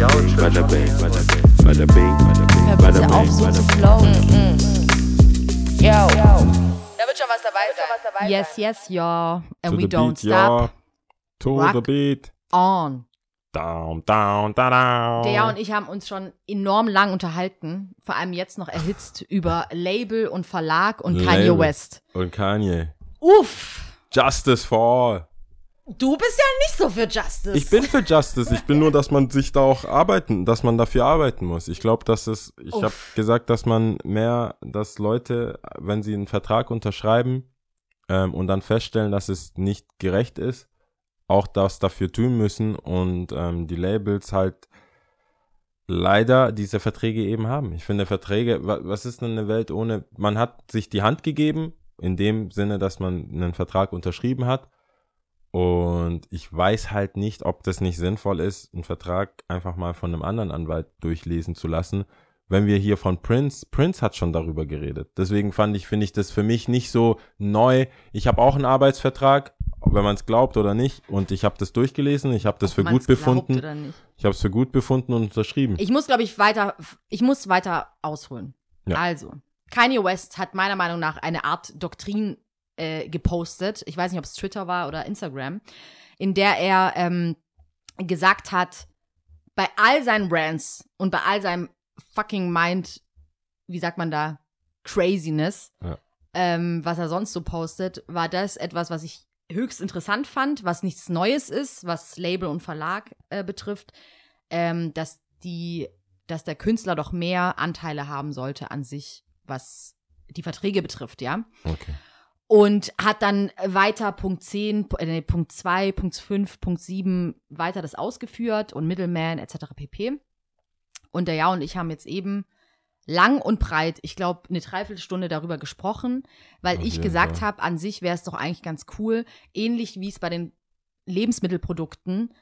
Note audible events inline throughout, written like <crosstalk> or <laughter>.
Bada bing, bada bing, bada bing, bada bing, bada bitte auf, bing, so zu bing. flowen. Yo. Da wird schon was dabei sein. Yes, yes, ja. And To we don't beat, stop. To Rock. the beat. On. Down, down, da, down. Der und ich haben uns schon enorm lang unterhalten, vor allem jetzt noch erhitzt über Label und Verlag und Kanye Label. West. Und Kanye. Uff, Justice for all. Du bist ja nicht so für Justice. Ich bin für Justice. Ich bin nur, dass man sich da auch arbeiten, dass man dafür arbeiten muss. Ich glaube, dass es, ich habe gesagt, dass man mehr, dass Leute, wenn sie einen Vertrag unterschreiben ähm, und dann feststellen, dass es nicht gerecht ist, auch das dafür tun müssen und ähm, die Labels halt leider diese Verträge eben haben. Ich finde Verträge, wa- was ist denn eine Welt ohne, man hat sich die Hand gegeben, in dem Sinne, dass man einen Vertrag unterschrieben hat. Und ich weiß halt nicht, ob das nicht sinnvoll ist, einen Vertrag einfach mal von einem anderen Anwalt durchlesen zu lassen. Wenn wir hier von Prince, Prince hat schon darüber geredet. Deswegen fand ich, finde ich das für mich nicht so neu. Ich habe auch einen Arbeitsvertrag, wenn man es glaubt oder nicht. Und ich habe das durchgelesen, ich habe das Ob für gut befunden. Ich habe es für gut befunden und unterschrieben. Ich muss, glaube ich, weiter, ich muss weiter ausholen. Ja. Also, Kanye West hat meiner Meinung nach eine Art Doktrin äh, gepostet. Ich weiß nicht, ob es Twitter war oder Instagram, in der er ähm, gesagt hat, bei all seinen Brands und bei all seinem fucking Mind, wie sagt man da, Craziness, Ja. ähm, was er sonst so postet, war das etwas, was ich höchst interessant fand, was nichts Neues ist, was Label und Verlag äh, betrifft, ähm, dass die, dass der Künstler doch mehr Anteile haben sollte an sich, was die Verträge betrifft, ja. Okay. Und hat dann weiter Punkt 10, äh, Punkt 2, Punkt 5, Punkt 7 weiter das ausgeführt und Middleman etc. pp. Und der Ja und ich haben jetzt eben lang und breit, ich glaube, eine Dreiviertelstunde darüber gesprochen, weil Auf ich gesagt Fall. habe, an sich wäre es doch eigentlich ganz cool, ähnlich wie es bei den Lebensmittelprodukten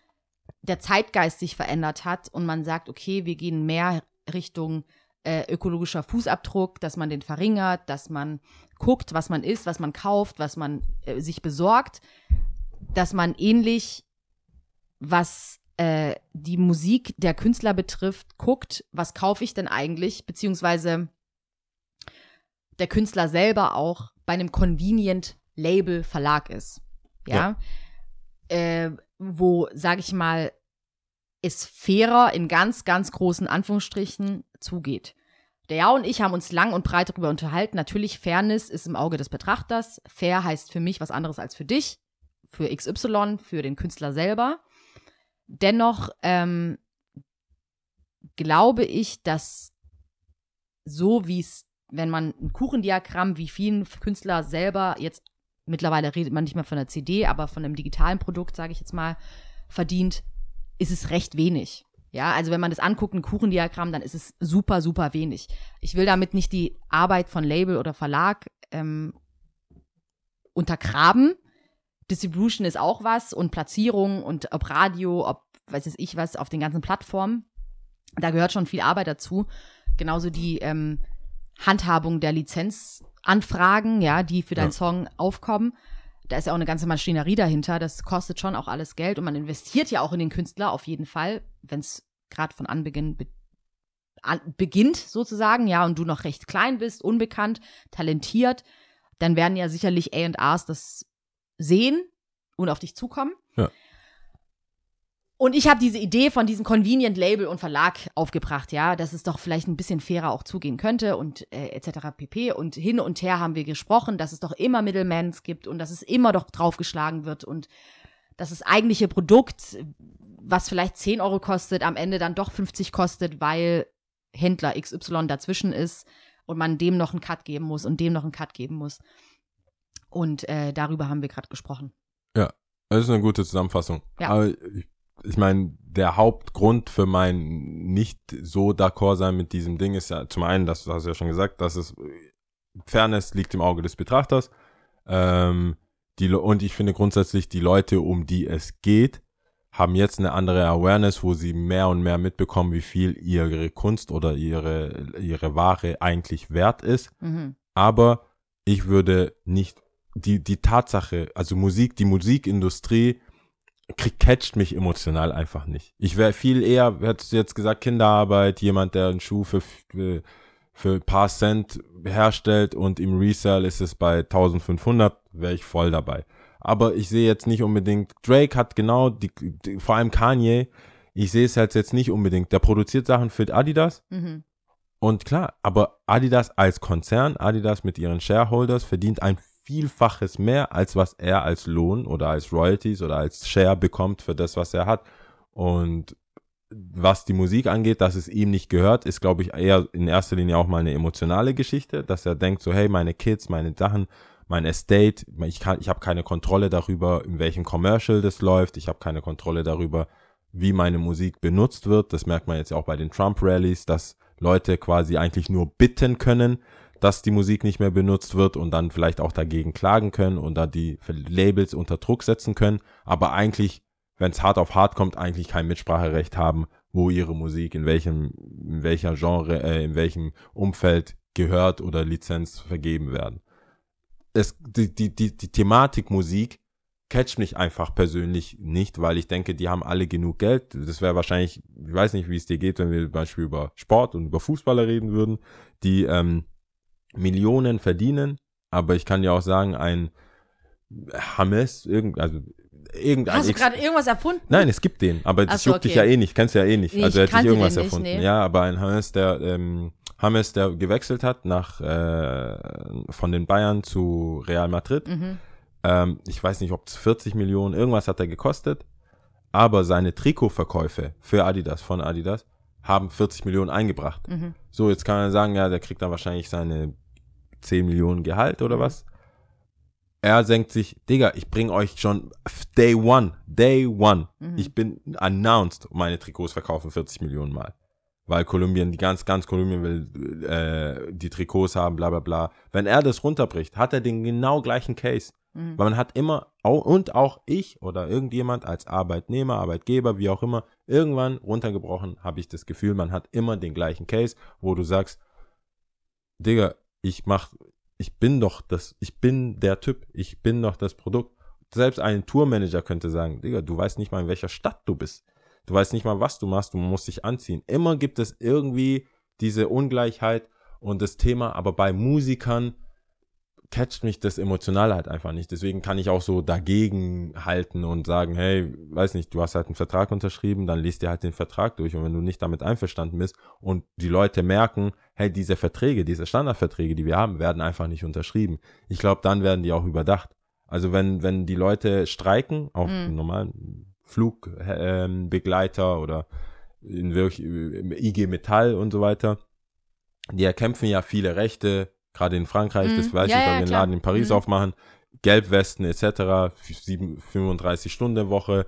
der Zeitgeist sich verändert hat und man sagt, okay, wir gehen mehr Richtung äh, ökologischer Fußabdruck, dass man den verringert, dass man guckt, was man isst, was man kauft, was man äh, sich besorgt, dass man ähnlich, was äh, die Musik der Künstler betrifft, guckt, was kaufe ich denn eigentlich, beziehungsweise der Künstler selber auch bei einem Convenient Label Verlag ist. Ja. Äh, wo, sag ich mal, es fairer in ganz, ganz großen Anführungsstrichen zugeht. Der und ich haben uns lang und breit darüber unterhalten. Natürlich, Fairness ist im Auge des Betrachters. Fair heißt für mich was anderes als für dich, für XY, für den Künstler selber. Dennoch ähm, glaube ich, dass so wie es, wenn man ein Kuchendiagramm, wie vielen Künstler selber jetzt mittlerweile redet man nicht mehr von einer CD, aber von einem digitalen Produkt, sage ich jetzt mal, verdient, ist es recht wenig. Ja, also wenn man das anguckt, ein Kuchendiagramm, dann ist es super, super wenig. Ich will damit nicht die Arbeit von Label oder Verlag ähm, untergraben. Distribution ist auch was und Platzierung und ob Radio, ob weiß es ich was auf den ganzen Plattformen. Da gehört schon viel Arbeit dazu. Genauso die ähm, Handhabung der Lizenzanfragen, ja, die für deinen Ja. Song aufkommen. Da ist ja auch eine ganze Maschinerie dahinter. Das kostet schon auch alles Geld und man investiert ja auch in den Künstler auf jeden Fall, wenn es gerade von Anbeginn be an, beginnt sozusagen, ja, und du noch recht klein bist, unbekannt, talentiert, dann werden ja sicherlich A&Rs das sehen und auf dich zukommen. Ja. Und ich habe diese Idee von diesem Convenient Label und Verlag aufgebracht, ja, dass es doch vielleicht ein bisschen fairer auch zugehen könnte und äh, etc. pp. Und hin und her haben wir gesprochen, dass es doch immer Middlemans gibt und dass es immer doch draufgeschlagen wird und dass das eigentliche Produkt, was vielleicht 10 Euro kostet, am Ende dann doch 50 kostet, weil Händler XY dazwischen ist und man dem noch einen Cut geben muss und dem noch einen Cut geben muss. Und äh, darüber haben wir gerade gesprochen. Das ist eine gute Zusammenfassung. Ja. Aber ich, ich meine, der Hauptgrund für mein nicht so d'accord sein mit diesem Ding ist ja zum einen, das hast du ja schon gesagt, dass es Fairness liegt im Auge des Betrachters. Ähm, die, und ich finde grundsätzlich, die Leute, um die es geht, haben jetzt eine andere Awareness, wo sie mehr und mehr mitbekommen, wie viel ihre Kunst oder ihre, ihre Ware eigentlich wert ist Mhm. aber ich würde nicht die, die Tatsache, also Musik, die Musikindustrie catcht mich emotional einfach nicht. Ich wäre viel eher, hättest du jetzt gesagt, Kinderarbeit, jemand, der einen Schuh für, für, ein paar Cent herstellt und im Resell ist es bei 1500, wäre ich voll dabei. Aber ich sehe jetzt nicht unbedingt, Drake hat genau, die, die, vor allem Kanye, ich sehe es halt jetzt nicht unbedingt. Der produziert Sachen für Adidas, Mhm. und klar, aber Adidas als Konzern, Adidas mit ihren Shareholders verdient ein Vielfaches mehr, als was er als Lohn oder als Royalties oder als Share bekommt für das, was er hat. Und was die Musik angeht, dass es ihm nicht gehört, ist, glaube ich, eher in erster Linie auch mal eine emotionale Geschichte, dass er denkt so, hey, meine Kids, meine Sachen, mein Estate, ich ich habe keine Kontrolle darüber, in welchem Commercial das läuft, ich habe keine Kontrolle darüber, wie meine Musik benutzt wird. Das merkt man jetzt auch bei den Trump-Rallies, dass Leute quasi eigentlich nur bitten können, dass die Musik nicht mehr benutzt wird und dann vielleicht auch dagegen klagen können und da die Labels unter Druck setzen können, aber eigentlich, wenn es hart auf hart kommt, eigentlich kein Mitspracherecht haben, wo ihre Musik in welchem, in welcher Genre, äh, in welchem Umfeld gehört oder Lizenz vergeben werden. Es, die, die, die, die Thematik Musik catcht mich einfach persönlich nicht, weil ich denke, die haben alle genug Geld. Das wäre wahrscheinlich, ich weiß nicht, wie es dir geht, wenn wir zum Beispiel über Sport und über Fußballer reden würden, die ähm, Millionen verdienen, aber ich kann dir auch sagen, ein Hames, irgend, also irgendein Hast du gerade irgendwas erfunden? Nein, es gibt den, aber das so, juckt dich okay. ja eh nicht, kennst du ja eh nicht. Nee, also hätte ich irgendwas nicht, erfunden. nee. Ja, aber ein Hames, der ähm, Hames, der gewechselt hat nach äh, von den Bayern zu Real Madrid. Mhm. Ähm, ich weiß nicht, ob es 40 Millionen, irgendwas hat er gekostet. Aber seine Trikotverkäufe für Adidas, von Adidas, haben 40 Millionen eingebracht. Mhm. So, jetzt kann man sagen, ja, der kriegt dann wahrscheinlich seine 10 Millionen Gehalt oder was. Er senkt sich, Digga, ich bring euch schon Day One, Day One. Mhm. Ich bin announced, meine Trikots verkaufen 40 Millionen Mal. Weil Kolumbien, die ganz, ganz Kolumbien will äh, die Trikots haben, bla bla bla. Wenn er das runterbricht, hat er den genau gleichen Case. Mhm. Weil man hat immer, und auch ich oder irgendjemand als Arbeitnehmer, Arbeitgeber, wie auch immer, irgendwann runtergebrochen, habe ich das Gefühl, man hat immer den gleichen Case, wo du sagst, Digga, ich mach, ich bin doch das, ich bin der Typ, ich bin doch das Produkt. Selbst ein Tourmanager könnte sagen, Digga, du weißt nicht mal, in welcher Stadt du bist. Du weißt nicht mal, was du machst, du musst dich anziehen. Immer gibt es irgendwie diese Ungleichheit und das Thema, aber bei Musikern catcht mich das emotional halt einfach nicht. Deswegen kann ich auch so dagegen halten und sagen, hey, weiß nicht, du hast halt einen Vertrag unterschrieben, dann liest dir halt den Vertrag durch und wenn du nicht damit einverstanden bist und die Leute merken, hey, diese Verträge, diese Standardverträge, die wir haben, werden einfach nicht unterschrieben. Ich glaube, dann werden die auch überdacht. Also wenn, wenn die Leute streiken, auch Mhm. normalen Flugbegleiter ähm, Begleiter oder in wirklich, im IG Metall und so weiter, die erkämpfen ja viele Rechte, gerade in Frankreich, Mhm. das weiß Ja, ich, weil ja, wir einen. Laden in Paris Mhm. aufmachen, Gelbwesten etc., 35 Stunden Woche,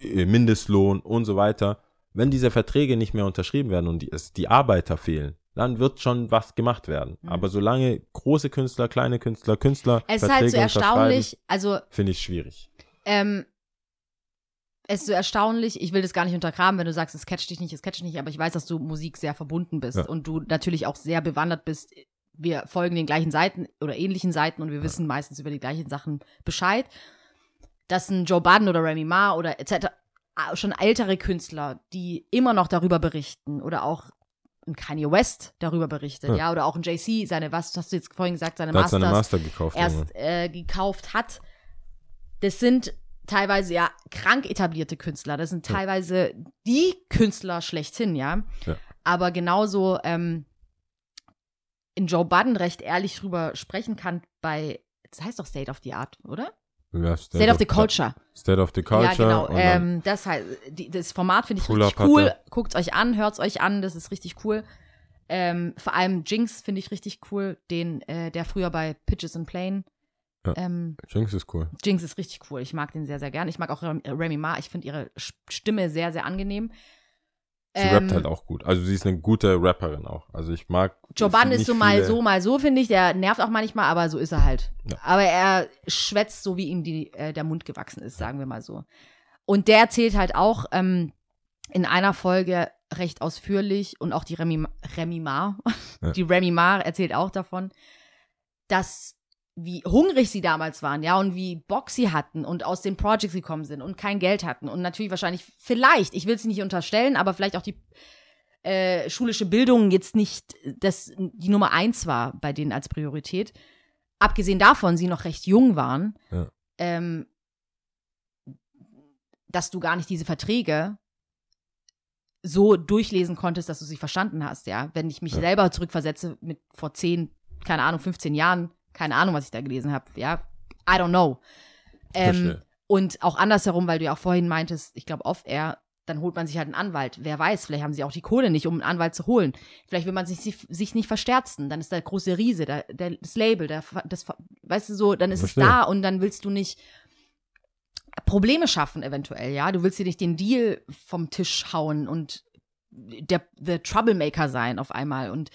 äh, Mindestlohn und so weiter. Wenn diese Verträge nicht mehr unterschrieben werden und die, es die Arbeiter fehlen, dann wird schon was gemacht werden. Mhm. Aber solange große Künstler, kleine Künstler, Künstler Es ist halt so erstaunlich, also finde ich schwierig. ähm, es ist so erstaunlich, ich will das gar nicht untergraben, wenn du sagst, es catcht dich nicht, es catcht dich nicht, aber ich weiß, dass du Musik sehr verbunden bist Ja. und du natürlich auch sehr bewandert bist. Wir folgen den gleichen Seiten oder ähnlichen Seiten und wir wissen meistens über die gleichen Sachen Bescheid. Dass ein Joe Budden oder Remy Ma oder etc. schon ältere Künstler, die immer noch darüber berichten oder auch ein Kanye West darüber berichtet, Ja. ja, oder auch ein JC, seine, was hast du jetzt vorhin gesagt, seine hat seine Masters Master gekauft. erst äh, gekauft hat. Das sind teilweise ja krank etablierte Künstler. Das sind Ja. teilweise die Künstler schlechthin, ja. Ja. Aber genauso ähm, in Joe Budden recht ehrlich drüber sprechen kann bei, das heißt doch State of the Art, oder? Ja, State of the Culture. State of the Culture. Ja, genau. Ähm, das, heißt, die, das Format finde ich richtig cool. Guckt euch an, hört euch an, das ist richtig cool. Ähm, vor allem Jinx finde ich richtig cool, den, äh, der früher bei Pitches and Plane. Ja. Ähm, Jinx ist cool. Jinx ist richtig cool. Ich mag den sehr, sehr gern. Ich mag auch Rem- Remy Ma. Ich finde ihre Stimme sehr, sehr angenehm. Sie Ähm, rappt halt auch gut. Also sie ist eine gute Rapperin auch. Also ich mag. Budden ist so mal so, mal so, finde ich. Der nervt auch manchmal, aber so ist er halt. Ja. Aber er schwätzt so, wie ihm die, äh, der Mund gewachsen ist, sagen wir mal so. Und der erzählt halt auch ähm, in einer Folge recht ausführlich und auch die Remy, Remy Ma, Ja. <laughs> die Remy Ma erzählt auch davon, dass wie hungrig sie damals waren, ja, und wie Bock sie hatten und aus den Projects gekommen sind und kein Geld hatten und natürlich wahrscheinlich, vielleicht, ich will es nicht unterstellen, aber vielleicht auch die äh, schulische Bildung jetzt nicht das, die Nummer eins war bei denen als Priorität. Abgesehen davon, sie noch recht jung waren, Ja. ähm, dass du gar nicht diese Verträge so durchlesen konntest, dass du sie verstanden hast, ja. Wenn ich mich Ja. selber zurückversetze mit vor 10, keine Ahnung, 15 Jahren, keine Ahnung, was ich da gelesen habe, ja. I don't know. Ähm, und auch andersherum, weil du ja auch vorhin meintest, ich glaube, off-air, dann holt man sich halt einen Anwalt. Wer weiß, vielleicht haben sie auch die Kohle nicht, um einen Anwalt zu holen. Vielleicht will man sich, sich nicht versterzen. Dann ist der große Riese, der, der, das Label, der, das, weißt du so, dann ist Verstehe. es da und dann willst du nicht Probleme schaffen, eventuell, ja. Du willst dir nicht den Deal vom Tisch hauen und der, der Troublemaker sein auf einmal. Und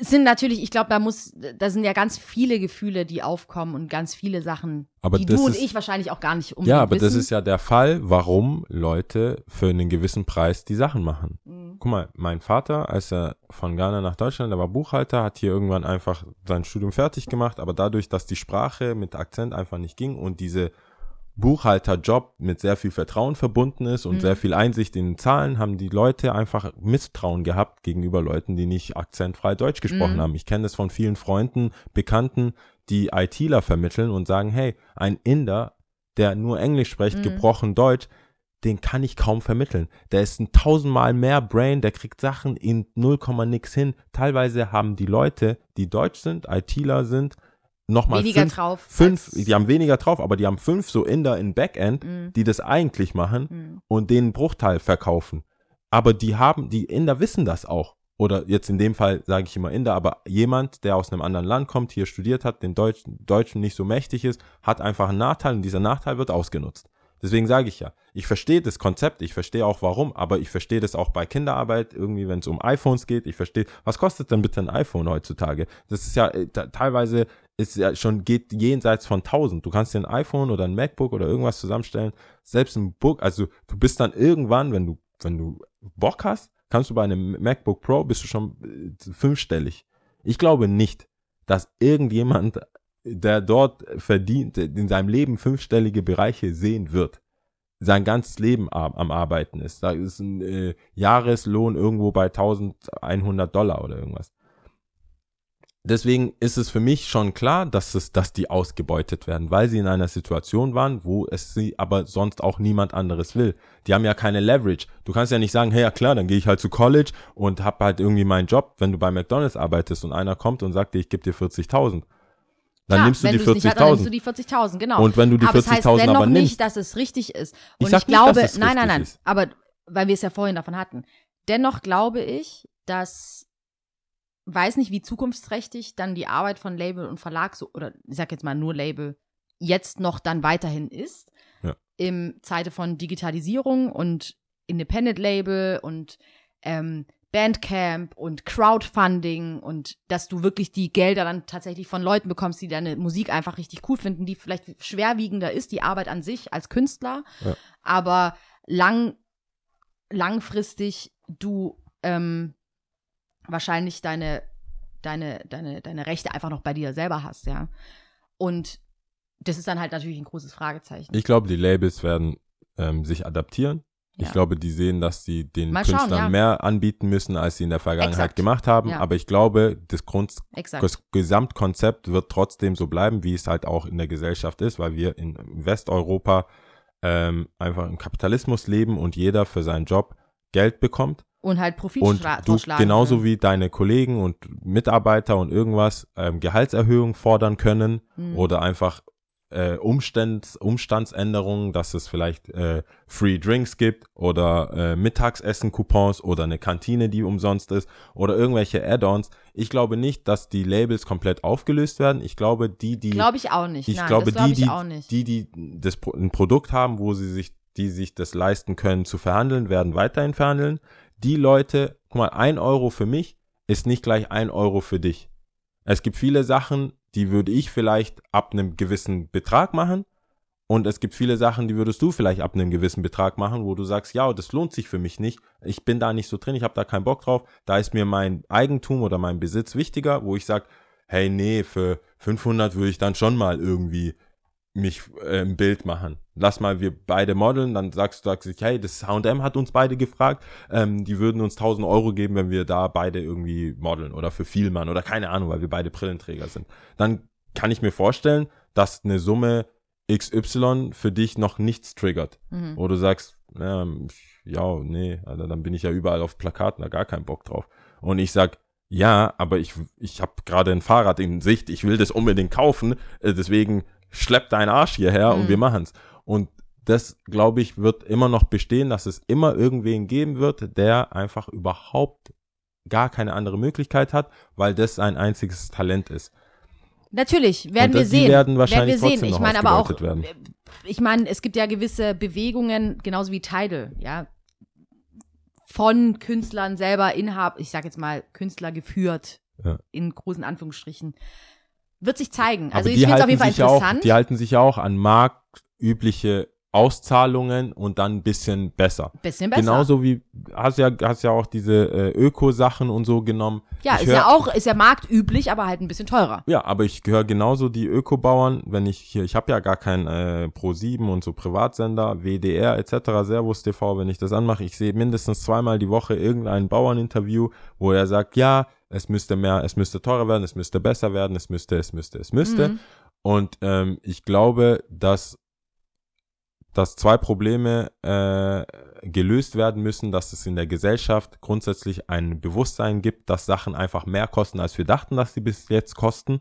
sind natürlich, ich glaube, da muss, da sind ja ganz viele Gefühle, die aufkommen und ganz viele Sachen, Aber die das du und ist- ich wahrscheinlich auch gar nicht unbedingt Ja, aber das wissen. ist ja der Fall, warum Leute für einen gewissen Preis die Sachen machen. Mhm. Guck mal, mein Vater, als er von Ghana nach Deutschland, der war Buchhalter, hat hier irgendwann einfach sein Studium fertig gemacht, aber dadurch, dass die Sprache mit Akzent einfach nicht ging und diese Buchhalterjob mit sehr viel Vertrauen verbunden ist und Mhm. sehr viel Einsicht in Zahlen, haben die Leute einfach Misstrauen gehabt gegenüber Leuten, die nicht akzentfrei Deutsch gesprochen Mhm. haben. Ich kenne das von vielen Freunden, Bekannten, die ITler vermitteln und sagen, hey, ein Inder, der nur Englisch spricht, Mhm. gebrochen Deutsch, den kann ich kaum vermitteln. Der ist ein tausendmal mehr Brain, der kriegt Sachen in 0, nix hin. Teilweise haben die Leute, die deutsch sind, ITler sind, nochmal Weniger fünf, drauf fünf, die haben weniger drauf, aber die haben fünf so Inder in Backend, Mhm. die das eigentlich machen Mhm. und den Bruchteil verkaufen. Aber die haben, die Inder wissen das auch. Oder jetzt in dem Fall sage ich immer Inder, aber jemand, der aus einem anderen Land kommt, hier studiert hat, den Deutschen, Deutschen nicht so mächtig ist, hat einfach einen Nachteil und dieser Nachteil wird ausgenutzt. Deswegen sage ich ja, ich verstehe das Konzept, ich verstehe auch warum, aber ich verstehe das auch bei Kinderarbeit, irgendwie, wenn es um iPhones geht. Ich verstehe, was kostet denn bitte ein iPhone heutzutage? Das ist ja äh, teilweise ist ja schon geht jenseits von 1000. Du kannst dir ein iPhone oder ein MacBook oder irgendwas zusammenstellen, selbst ein Book, also du bist dann irgendwann, wenn du wenn du Bock hast, kannst du bei einem MacBook Pro bist du schon äh, fünfstellig. Ich glaube nicht, dass irgendjemand, der dort verdient, in seinem Leben fünfstellige Bereiche sehen wird, sein ganzes Leben am, Arbeiten ist. Da ist ein äh, Jahreslohn irgendwo bei 1100 Dollar oder irgendwas. Deswegen ist es für mich schon klar, dass es, dass die ausgebeutet werden, weil sie in einer Situation waren, wo es sie aber sonst auch niemand anderes will. Die haben ja keine Leverage. Du kannst ja nicht sagen, hey, ja klar, dann gehe ich halt zu College und hab halt irgendwie meinen Job, wenn du bei McDonalds arbeitest und einer kommt und sagt dir, ich gebe dir 40.000. Dann Klar, nimmst du du's nicht dann nimmst du 40.000. die 40.000, genau. Und wenn du die aber es heißt 40.000 dennoch aber nimmst, nicht, dass es richtig ist. Ich Und ich, nicht, glaube, dass es nein, nein, nein, ist. aber weil wir es ja vorhin davon hatten. Dennoch glaube ich, dass weiß nicht, wie zukunftsträchtig dann die Arbeit von Label und Verlag so oder ich sag jetzt mal nur Label jetzt noch dann weiterhin ist. Ja. Im Zeite von Digitalisierung und Independent Label und ähm, Bandcamp und Crowdfunding und dass du wirklich die Gelder dann tatsächlich von Leuten bekommst, die deine Musik einfach richtig cool finden, die vielleicht schwerwiegender ist, die Arbeit an sich als Künstler, Ja. aber lang, langfristig du ähm, wahrscheinlich deine, deine, deine, deine Rechte einfach noch bei dir selber hast, ja. Und das ist dann halt natürlich ein großes Fragezeichen. Ich glaube, die Labels werden ähm, sich adaptieren. Ich Ja. glaube, die sehen, dass sie den Mal schauen, Künstlern ja. mehr anbieten müssen, als sie in der Vergangenheit Exakt. gemacht haben. Ja. Aber ich glaube, das, Grund, Exakt. das Gesamtkonzept wird trotzdem so bleiben, wie es halt auch in der Gesellschaft ist, weil wir in Westeuropa ähm, einfach im Kapitalismus leben und jeder für seinen Job Geld bekommt. Und halt Profit Und du genauso ne? wie deine Kollegen und Mitarbeiter und irgendwas ähm, Gehaltserhöhung fordern können Mhm. oder einfach äh, Umstand, Umstandsänderungen, dass es vielleicht äh, Free Drinks gibt oder äh, Mittagsessen-Coupons oder eine Kantine, die umsonst ist oder irgendwelche Add-ons. Ich glaube nicht, dass die Labels komplett aufgelöst werden. Ich glaube, die, die Glaube ich auch nicht. ich Nein, glaube, das glaube die, die, die, die das, ein Produkt haben, wo sie sich, die sich das leisten können zu verhandeln, werden weiterhin verhandeln. Die Leute, guck mal, ein Euro für mich ist nicht gleich ein Euro für dich. Es gibt viele Sachen, die würde ich vielleicht ab einem gewissen Betrag machen. Und es gibt viele Sachen, die würdest du vielleicht ab einem gewissen Betrag machen, wo du sagst, ja, das lohnt sich für mich nicht. Ich bin da nicht so drin, ich habe da keinen Bock drauf. Da ist mir mein Eigentum oder mein Besitz wichtiger, wo ich sage, hey, nee, für 500 würde ich dann schon mal irgendwie mich äh, ein Bild machen. Lass mal wir beide modeln, dann sagst du, sagst du, hey, das H&M hat uns beide gefragt, ähm, die würden uns 1000 Euro geben, wenn wir da beide irgendwie modeln oder für Vielmann oder keine Ahnung, weil wir beide Brillenträger sind. Dann kann ich mir vorstellen, dass eine Summe XY für dich noch nichts triggert. Mhm. Wo du sagst, ja, ja, nee, Alter, dann bin ich ja überall auf Plakaten, da gar keinen Bock drauf. Und ich sag, ja, aber ich, ich habe gerade ein Fahrrad in Sicht, ich will das unbedingt kaufen, äh, deswegen schlepp deinen Arsch hierher Mhm. und wir machen's. Und das, glaube ich, wird immer noch bestehen, dass es immer irgendwen geben wird, der einfach überhaupt gar keine andere Möglichkeit hat, weil das sein einziges Talent ist. Natürlich, werden Und wir das- die sehen. werden wahrscheinlich werden wir sehen. Ich meine aber auch, werden. ich meine, es gibt ja gewisse Bewegungen, genauso wie Tidal, ja, von Künstlern selber inhab, ich sag jetzt mal Künstler geführt, Ja. in großen Anführungsstrichen. Wird sich zeigen. Aber Also ich die finde es auf halten jeden Fall sich ja auch, interessant. die halten sich ja auch an marktübliche Auszahlungen und dann ein bisschen besser. Bisschen besser. Genauso wie hast ja hast ja auch diese äh, Öko-Sachen und so genommen. ja, ich ist hör- ja auch, ist ja marktüblich, aber halt ein bisschen teurer. Ja, aber ich höre genauso die Ökobauern, wenn ich hier, ich habe ja gar keinen äh, Pro7 und so Privatsender, WDR etc., Servus TV, wenn ich das anmache, ich sehe mindestens zweimal die Woche irgendein Bauerninterview, wo er sagt, ja, es müsste mehr, es müsste teurer werden, es müsste besser werden, es müsste, es müsste, es müsste. Mhm. Und ähm, ich glaube, dass, dass zwei Probleme äh, gelöst werden müssen, dass es in der Gesellschaft grundsätzlich ein Bewusstsein gibt, dass Sachen einfach mehr kosten, als wir dachten, dass sie bis jetzt kosten.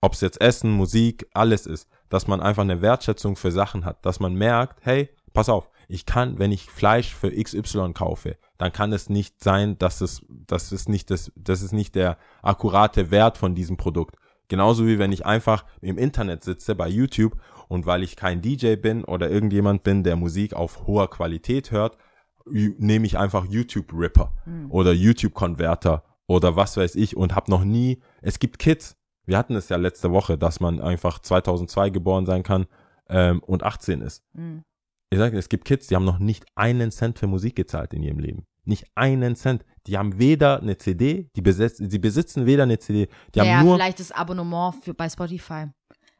Ob es jetzt Essen, Musik, alles ist. Dass man einfach eine Wertschätzung für Sachen hat. Dass man merkt, hey, pass auf, ich kann, wenn ich Fleisch für XY kaufe, dann kann es nicht sein, dass es, das ist nicht das, das ist nicht der akkurate Wert von diesem Produkt. Genauso wie wenn ich einfach im Internet sitze bei YouTube und weil ich kein DJ bin oder irgendjemand bin, der Musik auf hoher Qualität hört, nehme ich einfach YouTube Ripper oder YouTube Converter oder was weiß ich und habe noch nie, es gibt Kids, wir hatten es ja letzte Woche, dass man einfach 2002 geboren sein kann ähm, und 18 ist. Mhm. Ich sage, es gibt Kids, die haben noch nicht einen Cent für Musik gezahlt in ihrem Leben. Nicht einen Cent. Die haben weder eine CD, die besitzen, sie besitzen weder eine CD, die naja, haben nur vielleicht das Abonnement für, bei Spotify.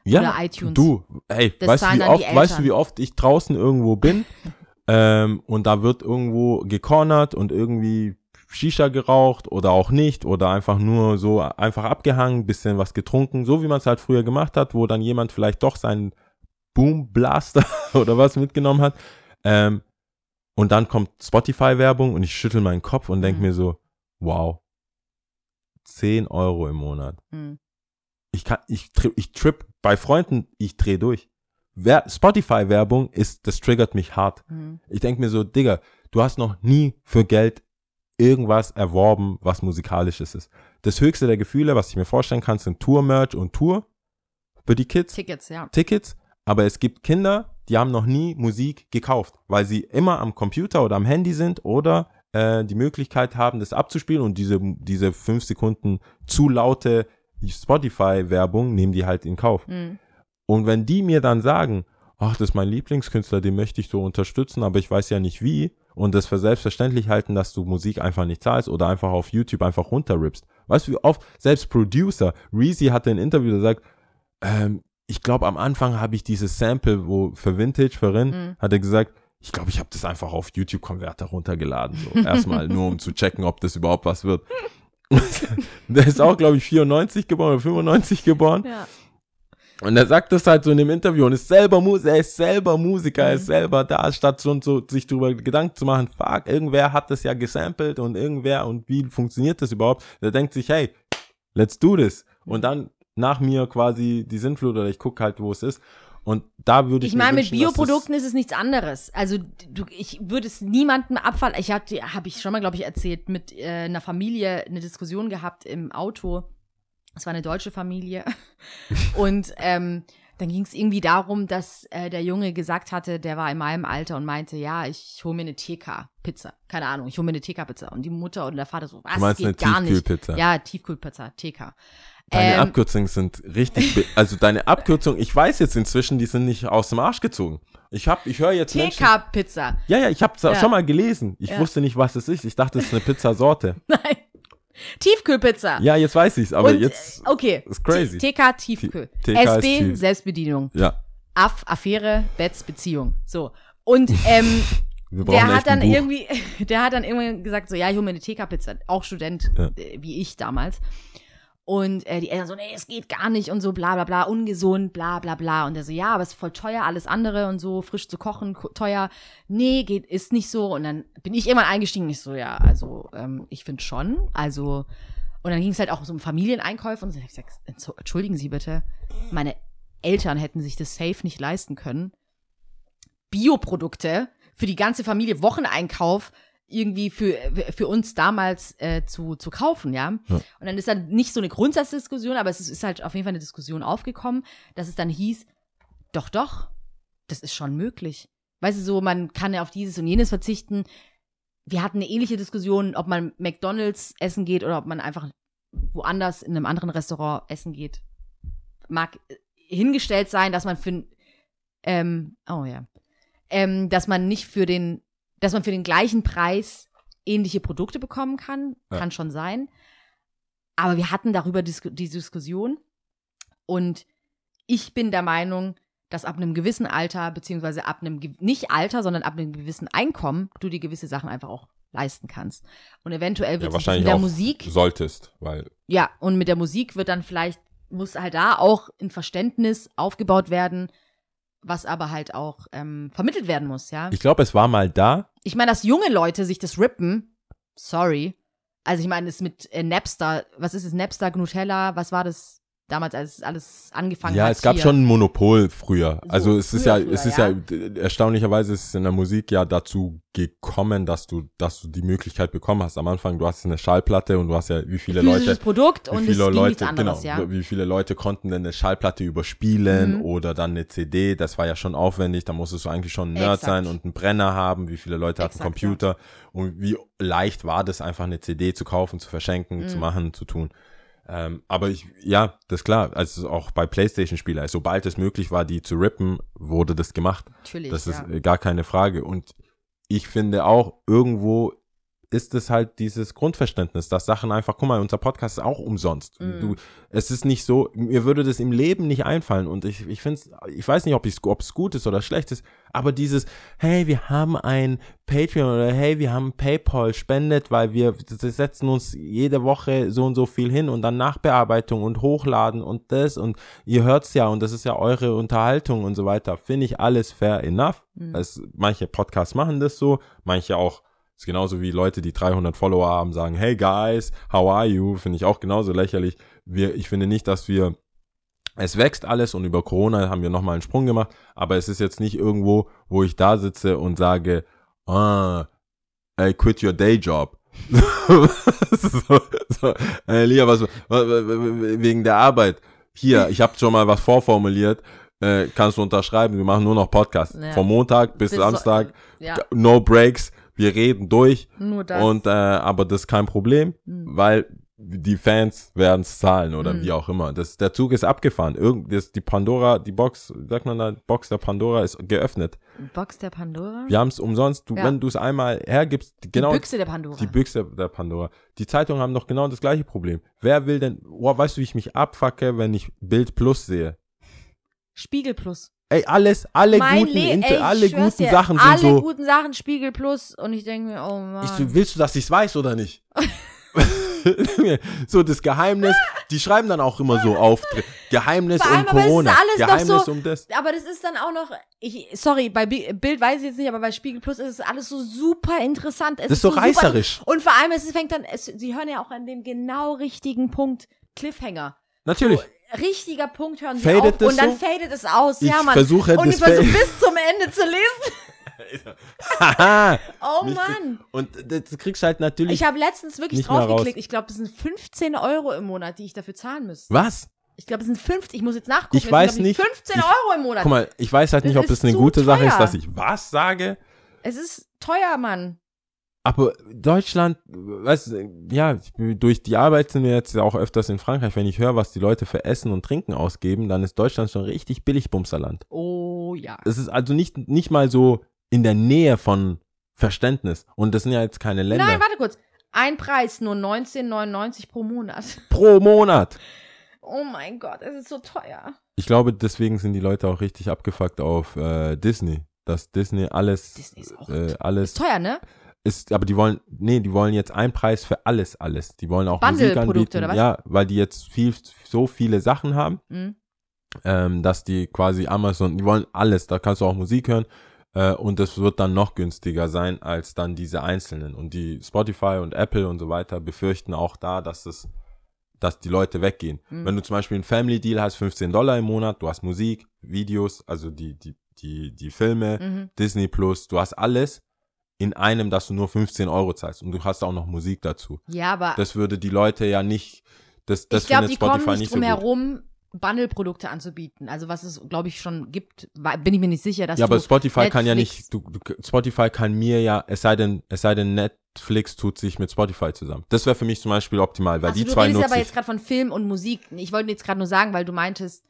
ja, oder iTunes. Du, ey, Das weißt du, wie die oft, weißt du, wie oft ich draußen irgendwo bin <laughs> ähm, und da wird irgendwo gecornert und irgendwie Shisha geraucht oder auch nicht oder einfach nur so einfach abgehangen, bisschen was getrunken, so wie man es halt früher gemacht hat, wo dann jemand vielleicht doch seinen Boom Blaster <laughs> oder was mitgenommen hat. Ähm, und dann kommt Spotify-Werbung und ich schüttel meinen Kopf und denke Mhm. mir so, wow, 10 Euro im Monat Mhm. ich kann, ich, ich trip bei Freunden, ich dreh durch. Wer- Spotify-Werbung ist, das triggert mich hart. Mhm. Ich denk mir so, Digga, du hast noch nie für Geld irgendwas erworben, was musikalisches ist. Das höchste der Gefühle, was ich mir vorstellen kann, sind Tour-Merch und Tour für die Kids. Tickets, ja. Tickets, aber es gibt Kinder, die haben noch nie Musik gekauft, weil sie immer am Computer oder am Handy sind oder äh, die Möglichkeit haben, das abzuspielen und diese, diese fünf Sekunden zu laute Spotify-Werbung nehmen die halt in Kauf. Mhm. Und wenn die mir dann sagen, ach, das ist mein Lieblingskünstler, den möchte ich so unterstützen, aber ich weiß ja nicht wie, und das für selbstverständlich halten, dass du Musik einfach nicht zahlst oder einfach auf YouTube einfach runterrippst. Weißt du, wie oft, selbst Producer, Reezy hatte ein Interview, der sagt, ähm, ich glaube, am Anfang habe ich dieses Sample, wo für Vintage, für Rin, Mhm. hat er gesagt, ich glaube, ich habe das einfach auf YouTube-Konverter runtergeladen. So. <laughs> Erstmal nur, um zu checken, ob das überhaupt was wird. <laughs> der ist auch, glaube ich, 94 geboren oder 95 geboren. Ja. Und er sagt das halt so in dem Interview und ist selber Musiker, er ist selber Musiker, er ist Mhm. selber da, statt so, und so sich darüber Gedanken zu machen, fuck, irgendwer hat das ja gesampelt und irgendwer und wie funktioniert das überhaupt? Der denkt sich, hey, let's do this. Und dann nach mir quasi die Sintflut oder ich gucke halt, wo es ist. Und da würde ich Ich meine, mit Bioprodukten ist es nichts anderes. Also du, ich würde es niemandem abfallen. Ich hatte, habe ich schon mal, glaube ich, erzählt, mit äh, einer Familie eine Diskussion gehabt im Auto. Es war eine deutsche Familie. <laughs> und ähm, dann ging es irgendwie darum, dass äh, der Junge gesagt hatte, der war in meinem Alter und meinte, ja, ich hole mir eine TK-Pizza. Keine Ahnung, ich hole mir eine TK-Pizza. Und die Mutter oder der Vater so, was Du meinst geht eine gar nicht. Tiefkühlpizza? Ja, Tiefkühlpizza, TK. Deine Ähm, Abkürzungen sind richtig, also deine Abkürzungen, ich weiß jetzt inzwischen, die sind nicht aus dem Arsch gezogen. Ich hab, ich höre jetzt TK-Pizza. ja, ja, ich habe Ja. schon mal gelesen. Ich Ja. wusste nicht, was es ist. Ich dachte, es ist eine Pizzasorte. <laughs> Nein. Tiefkühlpizza. Ja, jetzt weiß ich's, aber Und, jetzt. äh, Okay. ist crazy. TK Tiefkühl. TK SB tief. Selbstbedienung. Ja, Aff Affäre Betz Beziehung. So. Und ähm, <laughs> der hat dann irgendwie, <laughs> der hat dann irgendwann gesagt, so, ja, ich hole mir eine TK-Pizza. Auch Student, Ja. äh, wie ich damals. Und äh, die Eltern so, nee, es geht gar nicht und so, bla bla bla, ungesund, bla bla bla. Und der so, ja, aber es ist voll teuer, alles andere und so, frisch zu kochen, ko- teuer. Nee, geht, ist nicht so. Und dann bin ich irgendwann eingestiegen, ich so, ja, also, ähm, ich finde schon. Also, und dann ging es halt auch so um Familieneinkäufe und so. Ich gesagt, "Entso- entschuldigen Sie bitte, meine Eltern hätten sich das safe nicht leisten können. Bioprodukte für die ganze Familie, Wocheneinkauf irgendwie für, für uns damals äh, zu, zu kaufen, ja? Ja. Und dann ist dann nicht so eine Grundsatzdiskussion, aber es ist, ist halt auf jeden Fall eine Diskussion aufgekommen, dass es dann hieß, doch, doch, das ist schon möglich. Weißt du, so, man kann ja auf dieses und jenes verzichten. Wir hatten eine ähnliche Diskussion, ob man McDonalds essen geht oder ob man einfach woanders in einem anderen Restaurant essen geht. Mag äh, hingestellt sein, dass man für ähm, oh ja, ähm, dass man nicht für den, dass man für den gleichen Preis ähnliche Produkte bekommen kann, Ja. kann schon sein. Aber wir hatten darüber Disku die Diskussion und ich bin der Meinung, dass ab einem gewissen Alter, beziehungsweise ab einem, nicht Alter, sondern ab einem gewissen Einkommen, du dir gewisse Sachen einfach auch leisten kannst. Und eventuell Ja, wird das wahrscheinlich mit der auch Musik solltest, weil ja, und mit der Musik wird dann vielleicht, muss halt da auch ein Verständnis aufgebaut werden, was aber halt auch ähm, vermittelt werden muss, ja. ich glaube, es war mal da. Ich meine, dass junge Leute sich das rippen, sorry. Also ich meine, es mit äh, Napster, was ist es, Napster, Nutella, was war das damals, als es alles angefangen Ja, hat? es gab hier? schon ein Monopol früher. So, also es ist früher, ja, früher, es ist ja. ja. erstaunlicherweise ist es in der Musik ja dazu gekommen, dass du, dass du die Möglichkeit bekommen hast. Am Anfang, du hast eine Schallplatte und du hast ja, wie viele physisches Leute, Produkt wie und es viele Leute, anderes, genau, ja. wie viele Leute konnten denn eine Schallplatte überspielen Mhm. oder dann eine CD. Das war ja schon aufwendig. Da musstest du eigentlich schon ein Nerd Exakt. sein und einen Brenner haben. Wie viele Leute hatten Exakt, Computer und wie leicht war das einfach eine CD zu kaufen, zu verschenken, zu Mhm. machen, zu tun. Ähm, aber ich, ja, das ist klar. Also auch bei PlayStation-Spielern, sobald es möglich war, die zu rippen, wurde das gemacht. Natürlich, Das ist ja. gar keine Frage. Und ich finde auch, irgendwo ist es halt dieses Grundverständnis, dass Sachen einfach, guck mal, unser Podcast ist auch umsonst. Mhm. Du, es ist nicht so, mir würde das im Leben nicht einfallen. Und ich, ich finde es, ich weiß nicht, ob es gut ist oder schlecht ist, aber dieses, hey, wir haben ein Patreon oder hey, wir haben PayPal spendet, weil wir setzen uns jede Woche so und so viel hin und dann Nachbearbeitung und Hochladen und das und ihr hört's ja und das ist ja eure Unterhaltung und so weiter. Finde ich alles fair enough. Mhm. Es, manche Podcasts machen das so, manche auch ist genauso wie Leute, die 300 Follower haben, sagen, hey guys, how are you? Finde ich auch genauso lächerlich. Wir, ich finde nicht, dass wir, es wächst alles und über Corona haben wir nochmal einen Sprung gemacht, aber es ist jetzt nicht irgendwo, wo ich da sitze und sage, ah, I quit your day job. <laughs> so, so, äh, Lia, was, was, wegen der Arbeit. Hier, ich habe schon mal was vorformuliert, äh, kannst du unterschreiben, wir machen nur noch Podcast. Ja. Vom Montag bis, Bis Samstag, So, ja, no breaks, wir reden durch. nur das. Und äh, aber das ist kein Problem, Mhm. weil die Fans werden es zahlen oder Mhm. wie auch immer. Das, der Zug ist abgefahren. Irgend, das, die Pandora, die Box, sagt man da, Box der Pandora ist geöffnet. Box der Pandora? Wir haben es umsonst. Du, Ja. Wenn du es einmal hergibst, genau Die Büchse der Pandora. die Büchse der Pandora. Die Zeitungen haben doch genau das gleiche Problem. Wer will denn, oh, weißt du, wie ich mich abfacke, wenn ich Bild Plus sehe? Spiegel Plus. Ey, alles, alle Mein guten, Le- Inter, ey, alle guten dir, Sachen sind alle so. guten Sachen Spiegel Plus und ich denke mir, oh Mann. Ich so, willst du, dass ich es weiß oder nicht? <laughs> so das Geheimnis, die schreiben dann auch immer so auf Geheimnis allem, um Corona, Geheimnis so- um das. aber das ist dann auch noch, ich, sorry, bei Bi- Bild weiß ich jetzt nicht, aber bei Spiegel Plus ist es alles so super interessant. Es Das ist so super- reißerisch. Und vor allem, es fängt dann, es, sie hören ja auch an dem genau richtigen Punkt Cliffhanger. Natürlich. Richtiger Punkt hören sie Fadet auf und dann so? fadet es aus. Ich ja, Mann. versuche und ich versuche bis zum Ende zu lesen. Haha. <laughs> Oh Mann. Und das kriegst halt natürlich. Ich habe letztens wirklich draufgeklickt. Ich glaube, das sind 15 Euro im Monat, die ich dafür zahlen müsste. was? Ich glaube, es sind 50. Ich muss jetzt nachgucken. Ich weiß sind, ich, nicht. 15 Ich- Euro im Monat. Guck mal, ich weiß halt Das nicht, ob das eine gute Sache ist, teuer. dass ich was sage. Es ist teuer, Mann. Aber Deutschland, weißt du, ja, durch die Arbeit sind wir jetzt ja auch öfters in Frankreich. Wenn ich höre, was die Leute für Essen und Trinken ausgeben, dann ist Deutschland schon richtig Billigbumserland. Oh ja. Es ist also nicht, nicht mal so in der Nähe von Verständnis. Und das sind ja jetzt keine Länder. Nein, warte kurz. Ein Preis, nur 19,99 pro Monat. <laughs> Pro Monat. Oh mein Gott, es ist so teuer. Ich glaube, deswegen sind die Leute auch richtig abgefuckt auf äh, Disney. Dass Disney alles, Disney ist auch äh, alles Ist teuer, ne? Ist, aber die wollen, nee, die wollen jetzt einen Preis für alles, alles. Die wollen auch Musik anbieten. oder was? Ja, weil die jetzt viel, so viele Sachen haben, Mhm. ähm, dass die quasi Amazon, die wollen alles, da kannst du auch Musik hören äh, und das wird dann noch günstiger sein als dann diese einzelnen. Und die Spotify und Apple und so weiter befürchten auch da, dass es, dass die Leute weggehen. Mhm. Wenn du zum Beispiel einen Family Deal hast, 15 Dollar im Monat, du hast Musik, Videos, also die, die, die, die Filme, Mhm. Disney Plus, du hast alles in einem, dass du nur 15 Euro zahlst und du hast auch noch Musik dazu. Ja, aber Das würde die Leute ja nicht, das, das ich glaube, die kommen Spotify nicht nicht drum so herum, Bundle-Produkte anzubieten. Also was es, glaube ich, schon gibt, bin ich mir nicht sicher, dass Ja, aber Spotify kann ja Netflix- nicht, du, du, Spotify kann mir ja, es sei denn, es sei denn, Netflix tut sich mit Spotify zusammen. Das wäre für mich zum Beispiel optimal, weil Also die du zwei redest nutze aber jetzt gerade von Film und Musik. Ich wollte jetzt gerade nur sagen, weil du meintest,